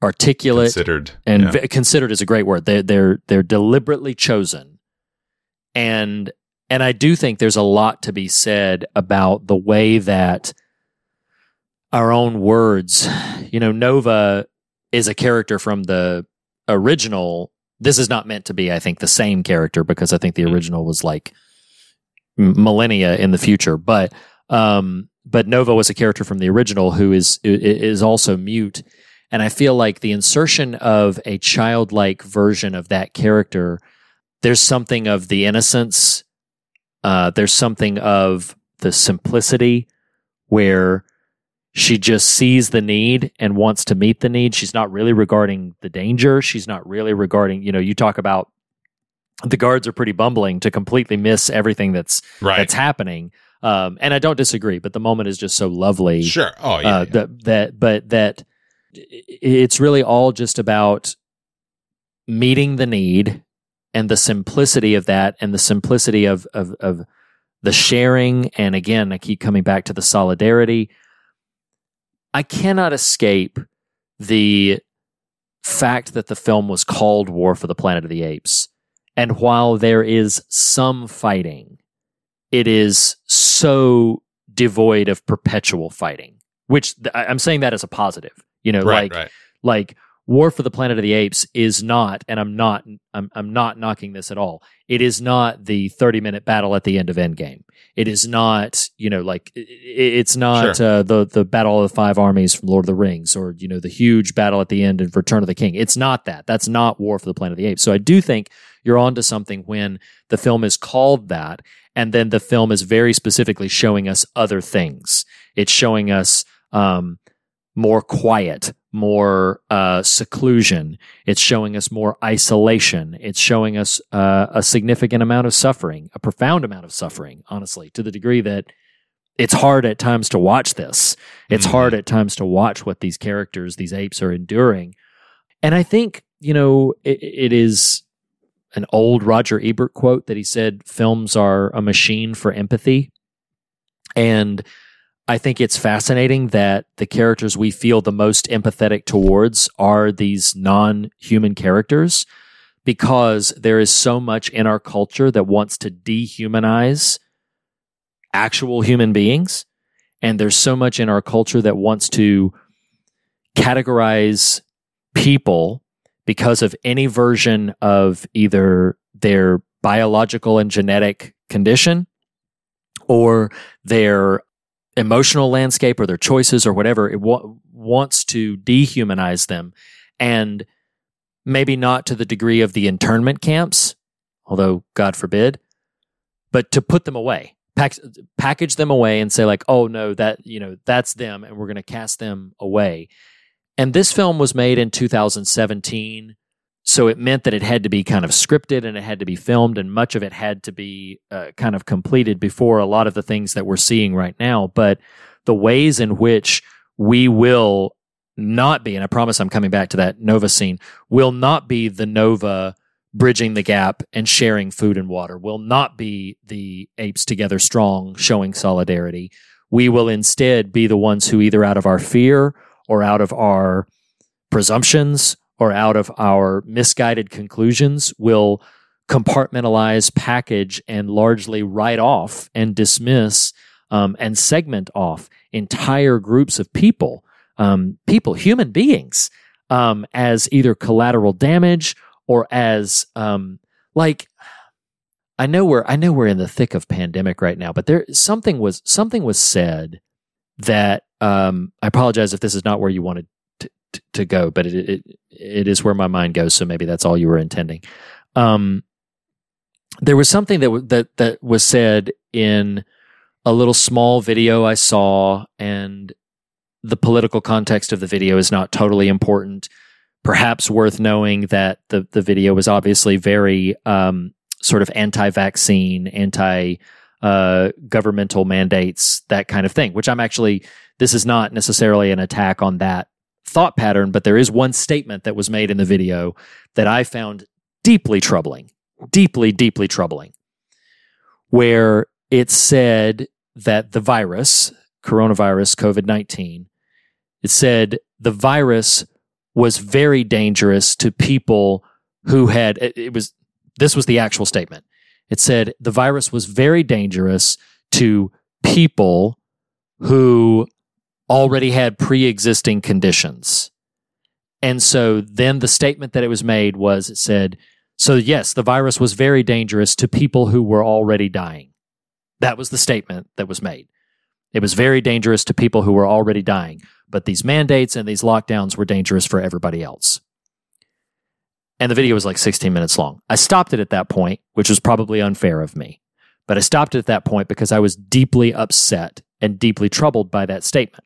articulate Considered and yeah. v- considered is a great word. They're they're they're deliberately chosen, and and I do think there's a lot to be said about the way that our own words. You know, Nova is a character from the original. This is not meant to be, I think, the same character because I think the mm-hmm. original was like millennia in the future, but um, but Nova was a character from the original who is is also mute, and I feel like the insertion of a childlike version of that character, there's something of the innocence, uh, there's something of the simplicity where she just sees the need and wants to meet the need. She's not really regarding the danger. She's not really regarding, you know, you talk about the guards are pretty bumbling to completely miss everything that's right. that's happening. Um, and I don't disagree, but the moment is just so lovely. Sure. Oh yeah. Uh, yeah. that that but that it's really all just about meeting the need and the simplicity of that and the simplicity of of of the sharing and again I keep coming back to the solidarity I cannot escape the fact that the film was called War for the Planet of the Apes and while there is some fighting it is so devoid of perpetual fighting which th- I'm saying that as a positive. You know, right. like right. like War for the Planet of the Apes is not, and I'm not, I'm I'm not knocking this at all. It is not the 30 minute battle at the end of Endgame. It is not, you know, like it's not Sure. uh, the the battle of the five armies from Lord of the Rings, or you know, the huge battle at the end of Return of the King. It's not that. That's not War for the Planet of the Apes. So I do think you're onto something when the film is called that, and then the film is very specifically showing us other things. It's showing us um, more quiet, more uh, seclusion. It's showing us more isolation. It's showing us uh, a significant amount of suffering, a profound amount of suffering, honestly, to the degree that it's hard at times to watch this. It's Mhm. hard at times to watch what these characters, these apes, are enduring. And I think, you know, it, it is an old Roger Ebert quote that he said films are a machine for empathy. And I think it's fascinating that the characters we feel the most empathetic towards are these non human characters because there is so much in our culture that wants to dehumanize actual human beings. And there's so much in our culture that wants to categorize people because of any version of either their biological and genetic condition or their emotional landscape or their choices or whatever it wa- wants to dehumanize them and maybe not to the degree of the internment camps, although God forbid, but to put them away, pack, package them away and say like, oh no, that you know that's them, and we're going to cast them away. And this film was made in 2017, so it meant that it had to be kind of scripted and it had to be filmed, and much of it had to be uh, kind of completed before a lot of the things that we're seeing right now. But the ways in which we will not be, and I promise I'm coming back to that Nova scene, will not be the Nova bridging the gap and sharing food and water, will not be the apes together strong showing solidarity. We will instead be the ones who, either out of our fear or out of our presumptions or out of our misguided conclusions, will compartmentalize, package, and largely write off and dismiss um, and segment off entire groups of people um, people, human beings, um, as either collateral damage or as um, like I know we're I know we're in the thick of pandemic right now, but there something was something was said that um, I apologize if this is not where you wanted to, to, to go, but it, it it is where my mind goes. So maybe that's all you were intending. Um, there was something that w- that that was said in a little small video I saw, and the political context of the video is not totally important. Perhaps worth knowing that the the video was obviously very um, sort of anti-vaccine, anti uh, governmental mandates, that kind of thing. Which I'm actually this is not necessarily an attack on that thought pattern, but there is one statement that was made in the video that I found deeply troubling, deeply, deeply troubling, where it said that the virus, coronavirus, COVID 19, it said the virus was very dangerous to people who had it, it was this was the actual statement. It said the virus was very dangerous to people who already had pre-existing conditions and so then the statement that it was made was it said so yes the virus was very dangerous to people who were already dying that was the statement that was made it was very dangerous to people who were already dying but these mandates and these lockdowns were dangerous for everybody else. And the video was like 16 minutes long. I stopped it at that point, which was probably unfair of me. But I stopped it at that point because I was deeply upset and deeply troubled by that statement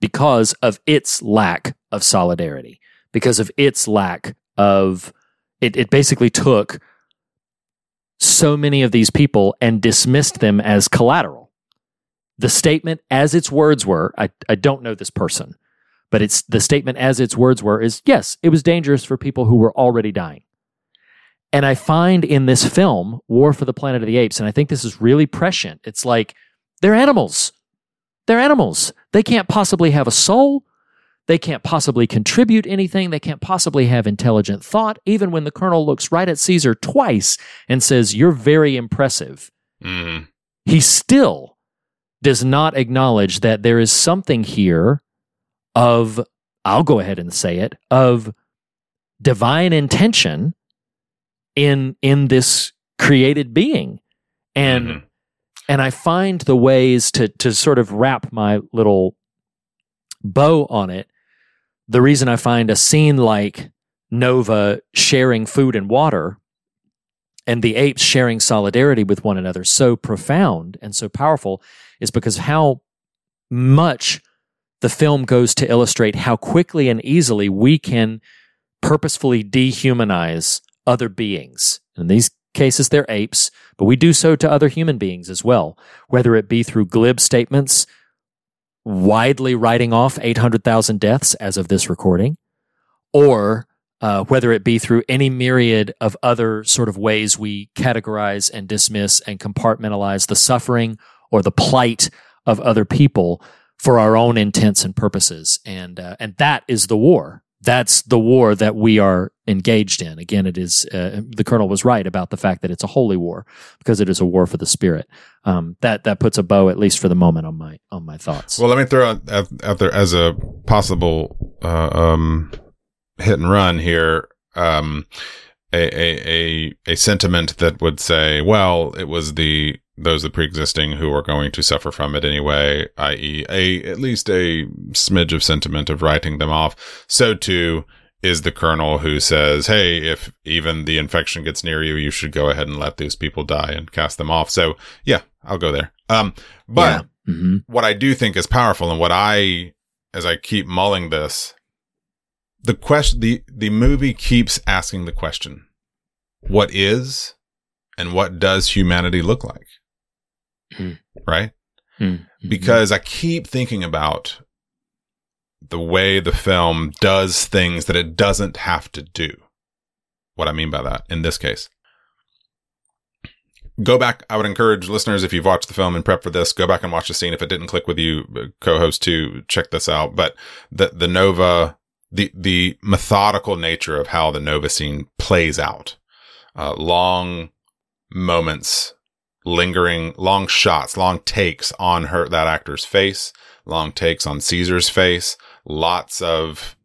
because of its lack of solidarity, because of its lack of it, it basically took so many of these people and dismissed them as collateral the statement as its words were, I, I don't know this person, but it's the statement as its words were is yes, it was dangerous for people who were already dying. And I find in this film, War for the Planet of the Apes, and I think this is really prescient. It's like they're animals. They're animals. They can't possibly have a soul. They can't possibly contribute anything. They can't possibly have intelligent thought. Even when the colonel looks right at Caesar twice and says, You're very impressive, Mm. he still does not acknowledge that there is something here of, I'll go ahead and say it, of divine intention in in this created being. And Mhm. And I find the ways to to sort of wrap my little bow on it. The reason I find a scene like Nova sharing food and water and the apes sharing solidarity with one another so profound and so powerful is because how much the film goes to illustrate how quickly and easily we can purposefully dehumanize other beings. In these cases, they're apes, but we do so to other human beings as well, whether it be through glib statements, widely writing off 800,000 deaths as of this recording, or uh, whether it be through any myriad of other sort of ways we categorize and dismiss and compartmentalize the suffering or the plight of other people for our own intents and purposes. And, uh, and that is the war. That's the war that we are engaged in. Again, it is, uh, the colonel was right about the fact that it's a holy war because it is a war for the spirit. Um, that, that puts a bow, at least for the moment, on my, on my thoughts. Well, let me throw out, out, there as a possible uh, um, hit and run here. Um, a, a a a sentiment that would say, well, it was the those the pre-existing who are going to suffer from it anyway, i.e., a at least a smidge of sentiment of writing them off. So too, is the colonel who says, Hey, if even the infection gets near you, you should go ahead and let those people die and cast them off. So yeah, I'll go there. Um, but Yeah. Mhm. what I do think is powerful and what I, as I keep mulling this, the question, the, the movie keeps asking the question, what is and what does humanity look like? Hmm. Right? Mhm. because I keep thinking about the way the film does things that it doesn't have to do. What I mean by that in this case. Go back. I would encourage listeners, if you've watched the film and prep for this, go back and watch the scene. If it didn't click with you, uh, co-host to check this out. But the, the Nova, the, the methodical nature of how the Nova scene plays out, uh, long moments lingering long shots, long takes on her, that actor's face, long takes on Caesar's face, lots of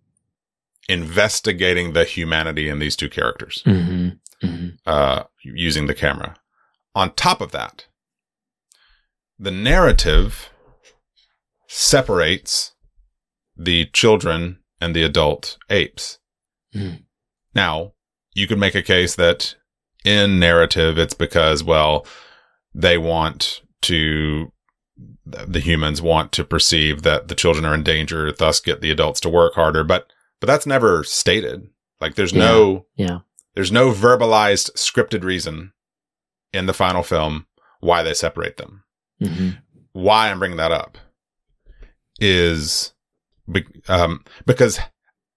investigating the humanity in these two characters, Mhm. Mhm. uh, using the camera. On top of that, the narrative separates the children and the adult apes. Mhm. Now, you could make a case that in narrative, it's because, well, they want to, the humans want to perceive that the children are in danger, thus get the adults to work harder. But, but that's never stated. Like there's no, Yeah. there's no verbalized scripted reason in the final film why they separate them. Mhm. Why I'm bringing that up is be, um, because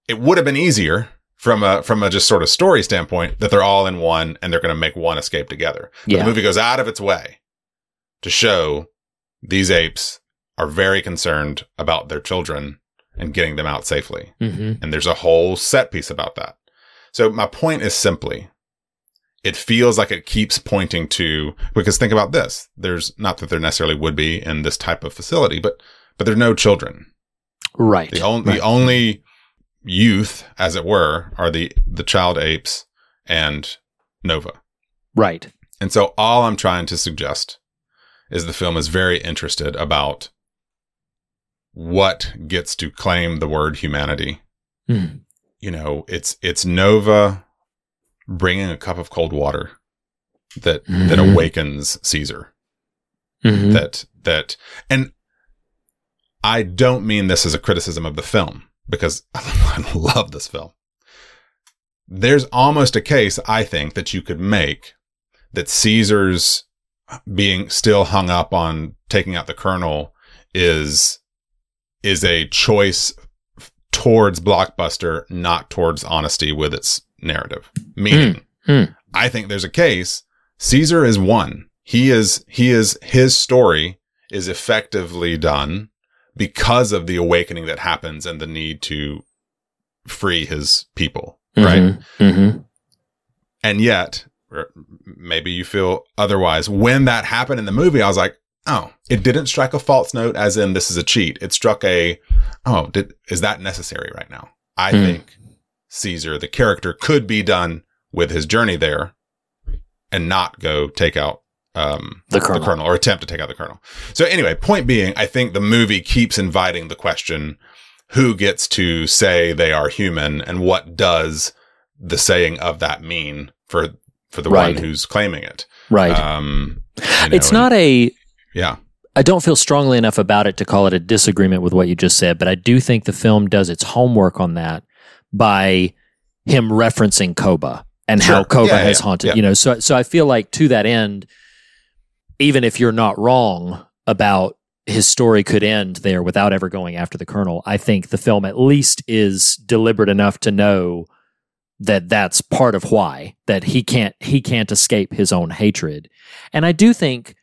it would have been easier from a from a just sort of story standpoint that they're all in one and they're going to make one escape together. But Yeah. The movie goes out of its way to show these apes are very concerned about their children and getting them out safely. Mhm. And there's a whole set piece about that. So my point is simply, it feels like it keeps pointing to, because think about this. There's not that there necessarily would be in this type of facility, but, but there are no children. Right. The only, the only youth, as it were, are the, the child apes and Nova. Right. And so all I'm trying to suggest is the film is very interested about what gets to claim the word humanity. Mhm. You know, it's, it's Nova bringing a cup of cold water that, that Mhm. awakens Caesar. Mhm. That, that, and I don't mean this as a criticism of the film because <laughs> I love this film. There's almost a case, I think, that you could make that Caesar's being still hung up on taking out the colonel is is a choice towards blockbuster, not towards honesty with its narrative. Meaning, Hmm. I think there's a case. Caesar is one. He is he is his story is effectively done because of the awakening that happens and the need to free his people, right? Mhm. Mhm. And yet, maybe you feel otherwise. When that happened in the movie, I was like, oh, it didn't strike a false note as in this is a cheat. It struck a, oh, did, is that necessary right now? I Hmm. think Caesar, the character, could be done with his journey there and not go take out um, The colonel. or attempt to take out the colonel. So anyway, point being, I think the movie keeps inviting the question, who gets to say they are human and what does the saying of that mean for, for the Right. one who's claiming it? Right. Um, you know, it's not a yeah. I don't feel strongly enough about it to call it a disagreement with what you just said, but I do think the film does its homework on that by him referencing Koba and how Sure. Koba Yeah, has yeah, haunted. yeah. You know, so so I feel like to that end, even if you're not wrong about his story could end there without ever going after the colonel, I think the film at least is deliberate enough to know that that's part of why that he can't he can't escape his own hatred. And I do think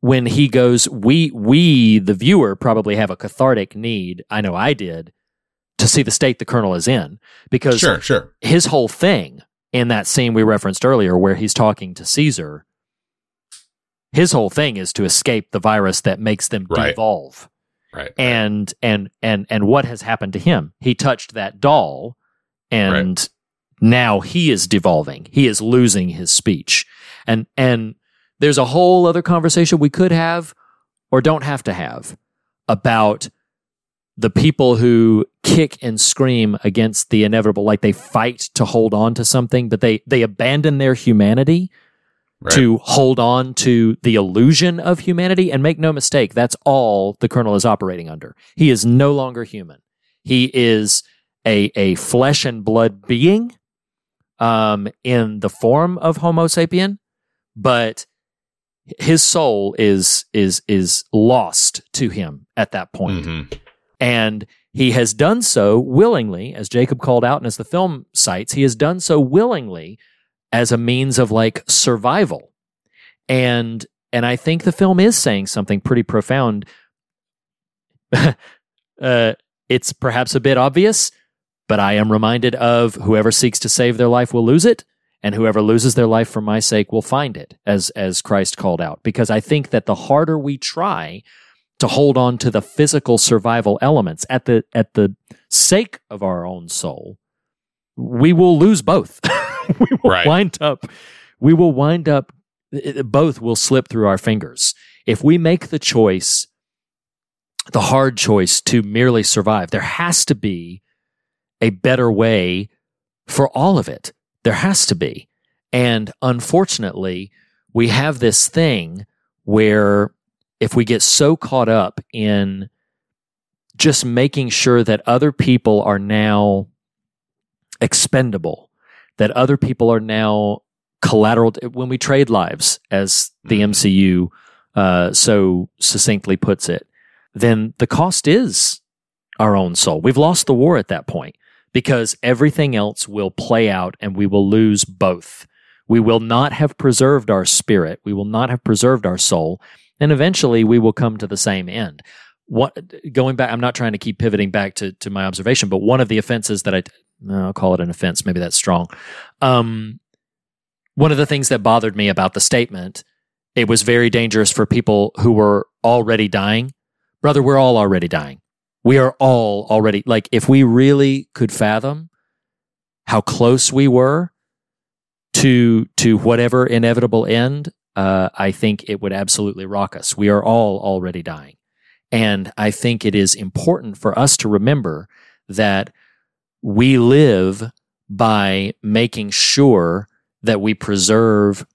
when he goes we we the viewer probably have a cathartic need, I know I did, to see the state the colonel is in because Sure, sure. his whole thing in that scene we referenced earlier where he's talking to Caesar his whole thing is to escape the virus that makes them Right. devolve. Right. and and and and what has happened to him? He touched that doll and now he is devolving. He is losing his speech. And and there's a whole other conversation we could have or don't have to have about the people who kick and scream against the inevitable, like they fight to hold on to something, but they they abandon their humanity Right. to hold on to the illusion of humanity. And make no mistake, that's all the colonel is operating under. He is no longer human. He is a a flesh and blood being um, in the form of Homo sapien, but his soul is is is lost to him at that point. Mhm. And he has done so willingly, as Jacob called out and as the film cites, he has done so willingly as a means of like survival. And and I think the film is saying something pretty profound. <laughs> uh, it's perhaps a bit obvious, but I am reminded of whoever seeks to save their life will lose it, and whoever loses their life for my sake will find it, as as Christ called out. Because I think that the harder we try to hold on to the physical survival elements at the at the sake of our own soul, we will lose both. <laughs> <laughs> we will Right. wind up. We will wind up. Both will slip through our fingers if we make the choice, the hard choice to merely survive. There has to be a better way for all of it. There has to be, and unfortunately, we have this thing where if we get so caught up in just making sure that other people are now expendable, that other people are now collateral, when we trade lives, as the MCU uh, so succinctly puts it, then the cost is our own soul. We've lost the war at that point because everything else will play out and we will lose both. We will not have preserved our spirit. We will not have preserved our soul and eventually we will come to the same end. What going back? I'm not trying to keep pivoting back to to my observation, but one of the offenses that I I'll call it an offense. Maybe that's strong. Um, one of the things that bothered me about the statement, it was very dangerous for people who were already dying. Brother, we're all already dying. We are all already like if we really could fathom how close we were to to whatever inevitable end, uh, I think it would absolutely rock us. We are all already dying. And I think it is important for us to remember that we live by making sure that we preserve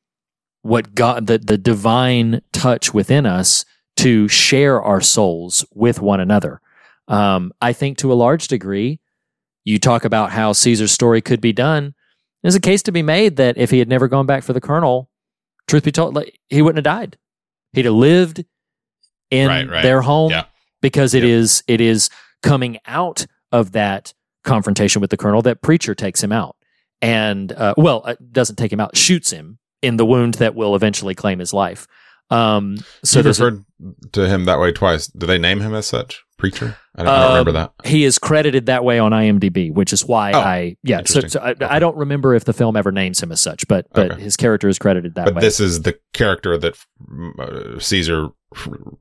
what God, the, the divine touch within us to share our souls with one another. Um, I think to a large degree, you talk about how Caesar's story could be done. There's a case to be made that if he had never gone back for the colonel, truth be told, like, he wouldn't have died. He'd have lived in Right, right. their home Yeah. because it Yep. is it is coming out of that confrontation with the colonel that preacher takes him out and uh, well uh, doesn't take him out shoots him in the wound that will eventually claim his life um so So you've a- referred to him that way twice. Do they name him as such? Preacher? I don't, I don't remember Um, that. He is credited that way on IMDb, which is why Oh, I yeah. So, so I, Okay. I don't remember if the film ever names him as such, but but Okay. his character is credited that But way. this is the character that uh, Caesar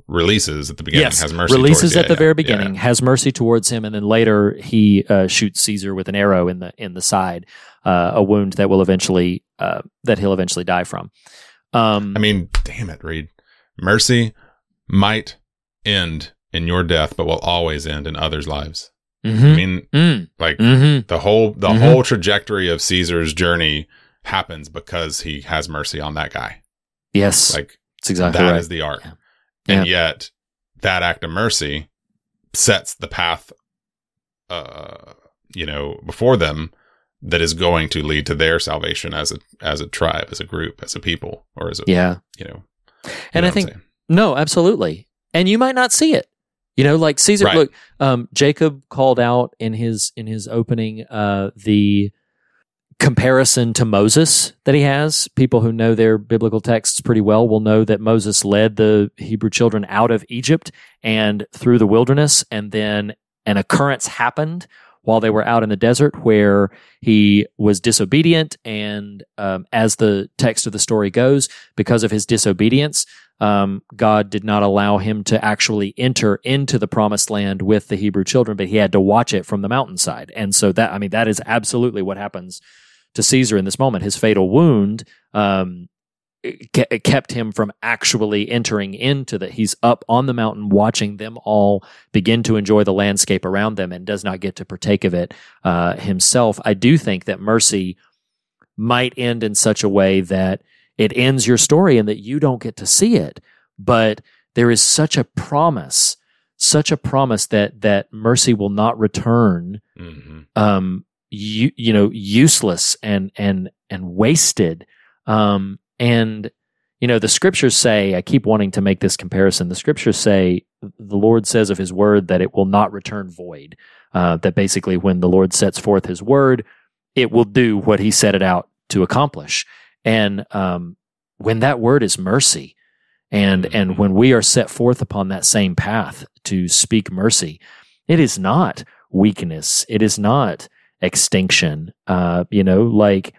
releases at the beginning. yes, has mercy releases towards- at yeah, the yeah, very yeah, beginning, has mercy towards him, and then later he uh, shoots Caesar with an arrow in the in the side, uh, a wound that will eventually uh, that he'll eventually die from. Um, I mean, damn it, Reed. Mercy might end in your death, but will always end in others' lives. I mhm, mean, mm, like mhm. the whole the Mhm. whole trajectory of Caesar's journey happens because he has mercy on that guy. yes, Like that's exactly that right. is the arc. Yeah. And Yeah. yet that act of mercy sets the path uh you know before them that is going to lead to their salvation as a as a tribe, as a group, as a people, or as a yeah, you know. you and know I think. No, absolutely. And you might not see it. You know, like Caesar. Right. Look, um, Jacob called out in his in his opening uh, the comparison to Moses that he has. People who know their biblical texts pretty well will know that Moses led the Hebrew children out of Egypt and through the wilderness, and then an occurrence happened while they were out in the desert where he was disobedient, and um, as the text of the story goes, because of his disobedience, um, God did not allow him to actually enter into the promised land with the Hebrew children, but he had to watch it from the mountainside. And so that, I mean, that is absolutely what happens to Caesar in this moment. His fatal wound um, ke- kept him from actually entering into that. He's up on the mountain watching them all begin to enjoy the landscape around them and does not get to partake of it uh, himself. I do think that mercy might end in such a way that it ends your story and that you don't get to see it. But there is such a promise, such a promise that that mercy will not return hmm um you you know useless and and and wasted um and you know the scriptures say i keep wanting to make this comparison. The scriptures say the lord says of his word that it will not return void. Uh, that basically when the lord sets forth his word it will do what he set it out to accomplish. And um when that word is mercy and and when we are set forth upon that same path to speak mercy it is not weakness. It is not extinction. Uh you know like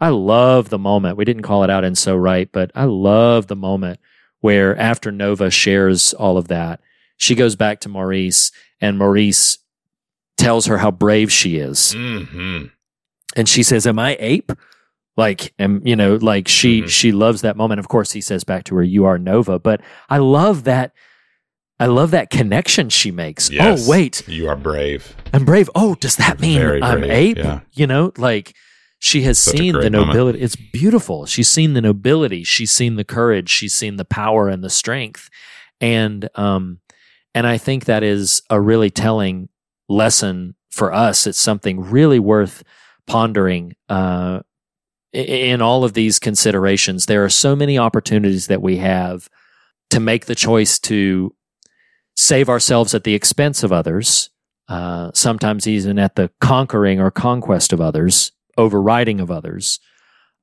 i love the moment we didn't call it out in so right but i love the moment where after nova shares all of that she goes back to maurice and maurice tells her how brave she is hmm and she says am i ape like and you know like she Mhm. she loves that moment of course he says back to her you are nova but i love that i love that connection she makes Yes. oh wait You are brave. i'm brave oh does that mean i'm ape yeah. you know like she has Such seen the great moment. nobility it's beautiful. She's seen the nobility. She's seen the courage. She's seen the power and the strength. And um and i think that is a really telling lesson for us. It's something really worth pondering uh in all of these considerations. There are so many opportunities that we have to make the choice to save ourselves at the expense of others uh, sometimes even at the conquering or conquest of others, overriding of others,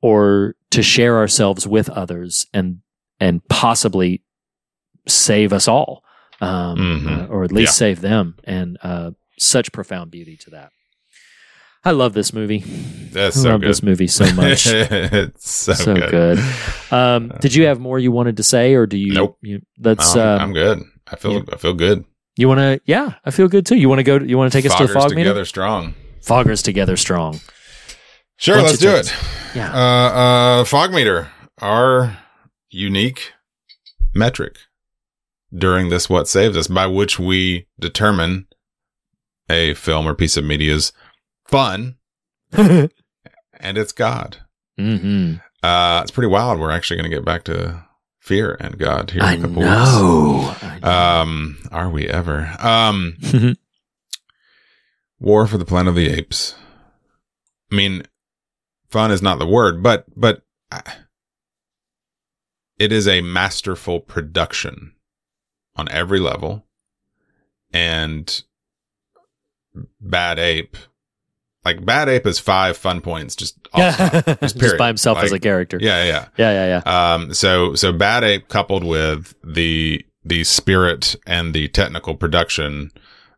or to share ourselves with others and and possibly save us all, um, Mhm. uh, or at least Yeah. save them. And uh, such profound beauty to that. I love this movie. That's I so love good. this movie so much. <laughs> it's so, so good. good. Um, did you have more you wanted to say, or do you? Nope. You. I'm, um, I'm good. I feel yeah. I feel good. You want to? Yeah, I feel good too. You want to go? You want to take us to the Foggers fog together meeting? strong. Foggers together strong. Sure, let's do it. Yeah. Uh, uh, fog meter, our unique metric during this what saves us, by which we determine a film or piece of media's fun <laughs> and it's God. hmm Uh, it's pretty wild. We're actually going to get back to fear and God here in I a couple know. I weeks. know. Um, are we ever? Um, <laughs> War for the Planet of the Apes. I mean, fun is not the word, but but it is a masterful production on every level. And Bad Ape, like Bad Ape is five fun points, just off just <laughs> period. by himself as a character. Yeah, yeah. yeah, yeah, yeah. Um, so so Bad Ape coupled with the the spirit and the technical production,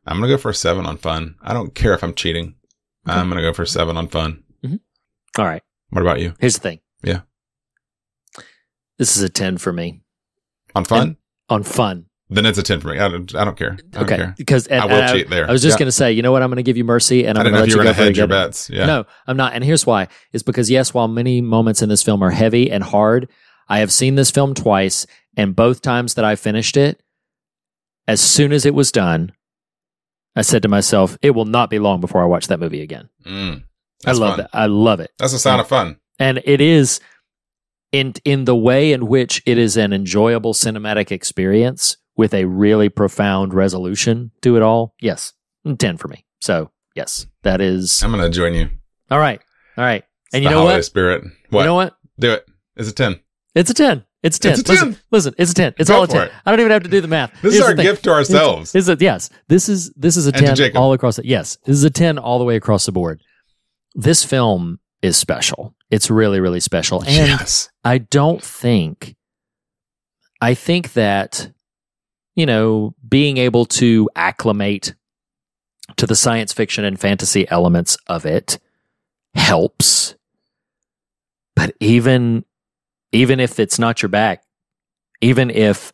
I'm gonna go for a seven on fun. I don't care if I'm cheating. I'm gonna go for a seven on fun. All right. What about you? Here's the thing. Yeah. This is a ten for me On fun? And- on fun. then it's a ten for me. I don't. I don't care. I don't Okay, care. because and, I will cheat there. I was just Yeah. going to say, you know what? I'm going to give you mercy, and I'm going to let you you go for your bets. Yeah. No, I'm not. And here's why: is because yes, while many moments in this film are heavy and hard, I have seen this film twice, and both times that I finished it, as soon as it was done, I said to myself, "It will not be long before I watch that movie again." Mm, I love fun. it. I love it. That's a sign of fun. and it is in in the way in which it is an enjoyable cinematic experience with a really profound resolution to it all. Yes, ten for me. So yes, that is I'm gonna join you. all right. All right, and you know what? Spirit. What? You know what? Do it. It's a ten. It's a ten. It's a ten. It's a Listen, 10. listen, it's a ten. It's Go all a ten. it. I don't even have to do the math. This Here's is our gift to ourselves. Is it yes. This is this is a And ten all across. The, yes, this is a ten all the way across the board. This film is special. It's really really special, and yes. I don't think. I think that, you know, being able to acclimate to the science fiction and fantasy elements of it helps. But even even if it's not your bag, even if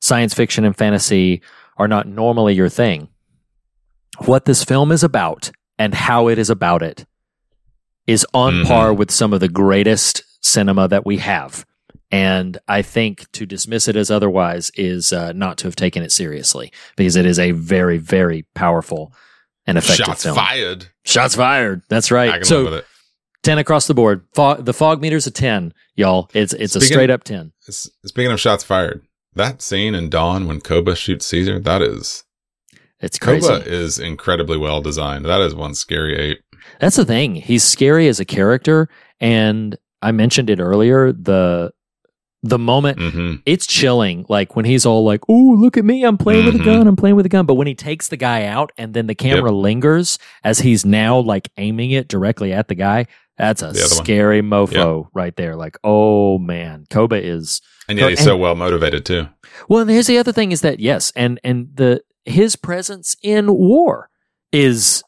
science fiction and fantasy are not normally your thing, what this film is about and how it is about it is on Mhm. par with some of the greatest cinema that we have. And I think to dismiss it as otherwise is uh, not to have taken it seriously because it is a very, very powerful and effective film. Shots film. fired. Shots fired. That's I right. can So live with it. 10 across the board. Fog, the fog meter's a 10, y'all. It's it's a Speaking- straight up 10. S- Speaking of shots fired, that scene in Dawn when Koba shoots Caesar, that is It's crazy. Koba is incredibly well designed. That is one scary ape. That's the thing. He's scary as a character and I mentioned it earlier, the the moment hmm it's chilling like when he's all like oh look at me i'm playing with a Mhm. gun i'm playing with a gun but when he takes the guy out and then the camera lingers as he's now like aiming it directly at the guy that's a other one. scary mofo right there like oh man koba is And yeah he's And- so well motivated too. well and here's the other thing is that yes and and the his presence in war is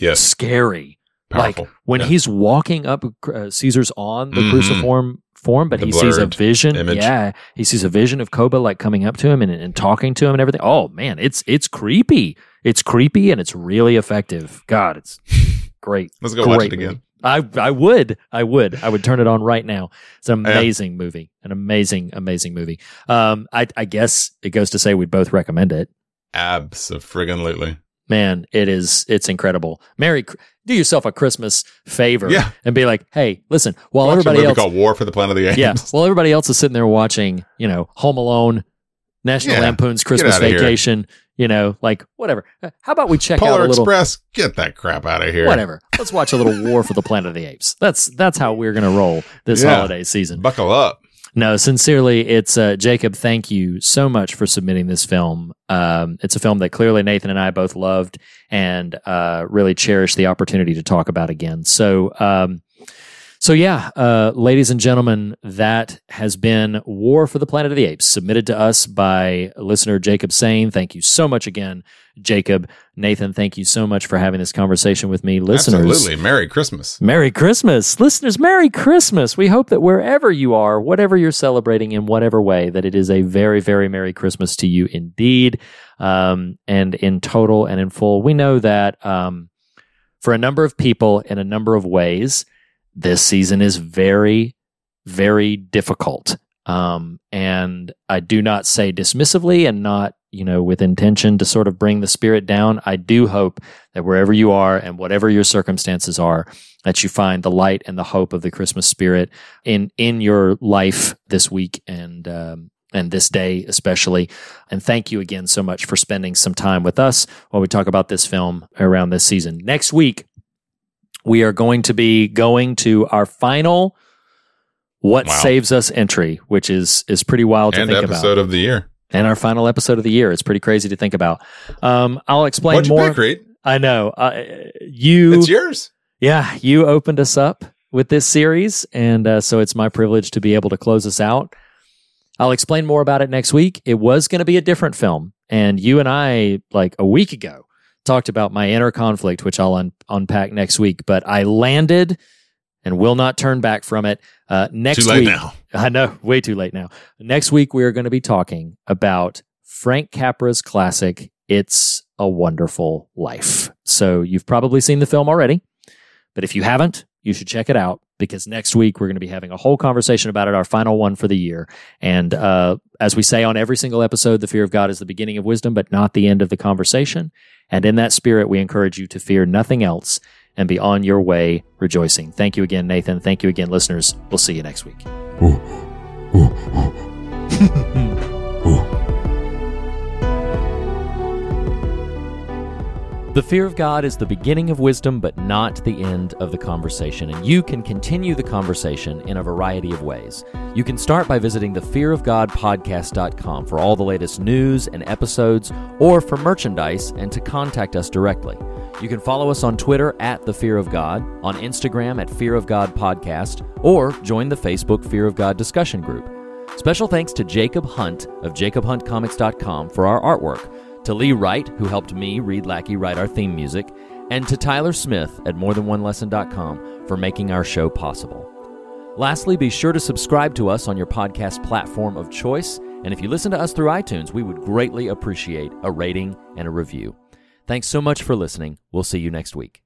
Yes, scary powerful. like when Yeah. he's walking up uh, caesar's on the Mhm. cruciform form but The he sees a vision image. yeah he sees a vision of koba like coming up to him and, and talking to him and everything oh man it's it's creepy it's creepy and it's really effective god it's <laughs> great Let's go watch Great it again. I, I would I would I would turn it on right now. It's an Yeah. amazing movie, an amazing amazing movie. Um, I I guess it goes to say we'd both recommend it. Absolutely. Man, it is it's incredible. Merry, do yourself a Christmas favor, Yeah. and be like, hey, listen, while Watch everybody else, called War for the Planet of the Apes. yeah, while everybody else is sitting there watching, you know, Home Alone, National Yeah. Lampoon's Christmas. Vacation, you know, like whatever. Uh, How about we check out a little Express, get that crap out of here. whatever? Let's watch a little War for the Planet of the Apes. That's that's how we're gonna roll this Yeah. holiday season. Buckle up. No, sincerely, it's uh, Jacob. Thank you so much for submitting this film. Um, it's a film that clearly Nathan and I both loved and uh, really cherished the opportunity to talk about again. So, um, so yeah, uh, ladies and gentlemen, that has been War for the Planet of the Apes, submitted to us by listener Jacob Sane. Thank you so much again, Jacob. Nathan, thank you so much for having this conversation with me, listeners. Absolutely. Merry Christmas. Merry Christmas. Listeners, Merry Christmas. We hope that wherever you are, whatever you're celebrating in whatever way, that it is a very, very Merry Christmas to you indeed. Um, and in total and in full, we know that um, for a number of people in a number of ways, this season is very, very difficult. Um, and I do not say dismissively and not, you know, with intention to sort of bring the spirit down. I do hope that wherever you are and whatever your circumstances are, that you find the light and the hope of the Christmas spirit in in your life this week and um, and this day especially. And thank you again so much for spending some time with us while we talk about this film around this season. Next week, we are going to be going to our final "What Wow. Saves Us" entry, which is is pretty wild to And think episode about. of the year. and our final episode of the year. It's pretty crazy to think about. Um, I'll explain What'd you more. pick, Reed? I know. Uh, you, It's yours. yeah, you opened us up with this series, and uh, so it's my privilege to be able to close us out. I'll explain more about it next week. It was going to be a different film, and you and I, like a week ago, talked about my inner conflict, which I'll un- unpack next week. But I landed and will not turn back from it. Uh, next Too late week, now. I know, way too late now. Next week, we are going to be talking about Frank Capra's classic, It's a Wonderful Life. So you've probably seen the film already, but if you haven't, you should check it out because next week we're going to be having a whole conversation about it, our final one for the year. And uh, as we say on every single episode, the fear of God is the beginning of wisdom, but not the end of the conversation. And in that spirit, we encourage you to fear nothing else and be on your way rejoicing. Thank you again, Nathan. Thank you again, listeners. We'll see you next week. <laughs> The fear of God is the beginning of wisdom, but not the end of the conversation. And you can continue the conversation in a variety of ways. You can start by visiting the Fear of God thefearofgodpodcast.com for all the latest news and episodes, or for merchandise and to contact us directly. You can follow us on Twitter at The Fear of God, on Instagram at Fear of God Podcast, or join the Facebook Fear of God discussion group. Special thanks to Jacob Hunt of jacobhuntcomics.com for our artwork, to Lee Wright, who helped me, Reed Lackey, write our theme music, and to Tyler Smith at morethanonelesson.com for making our show possible. Lastly, be sure to subscribe to us on your podcast platform of choice, and if you listen to us through iTunes, we would greatly appreciate a rating and a review. Thanks so much for listening. We'll see you next week.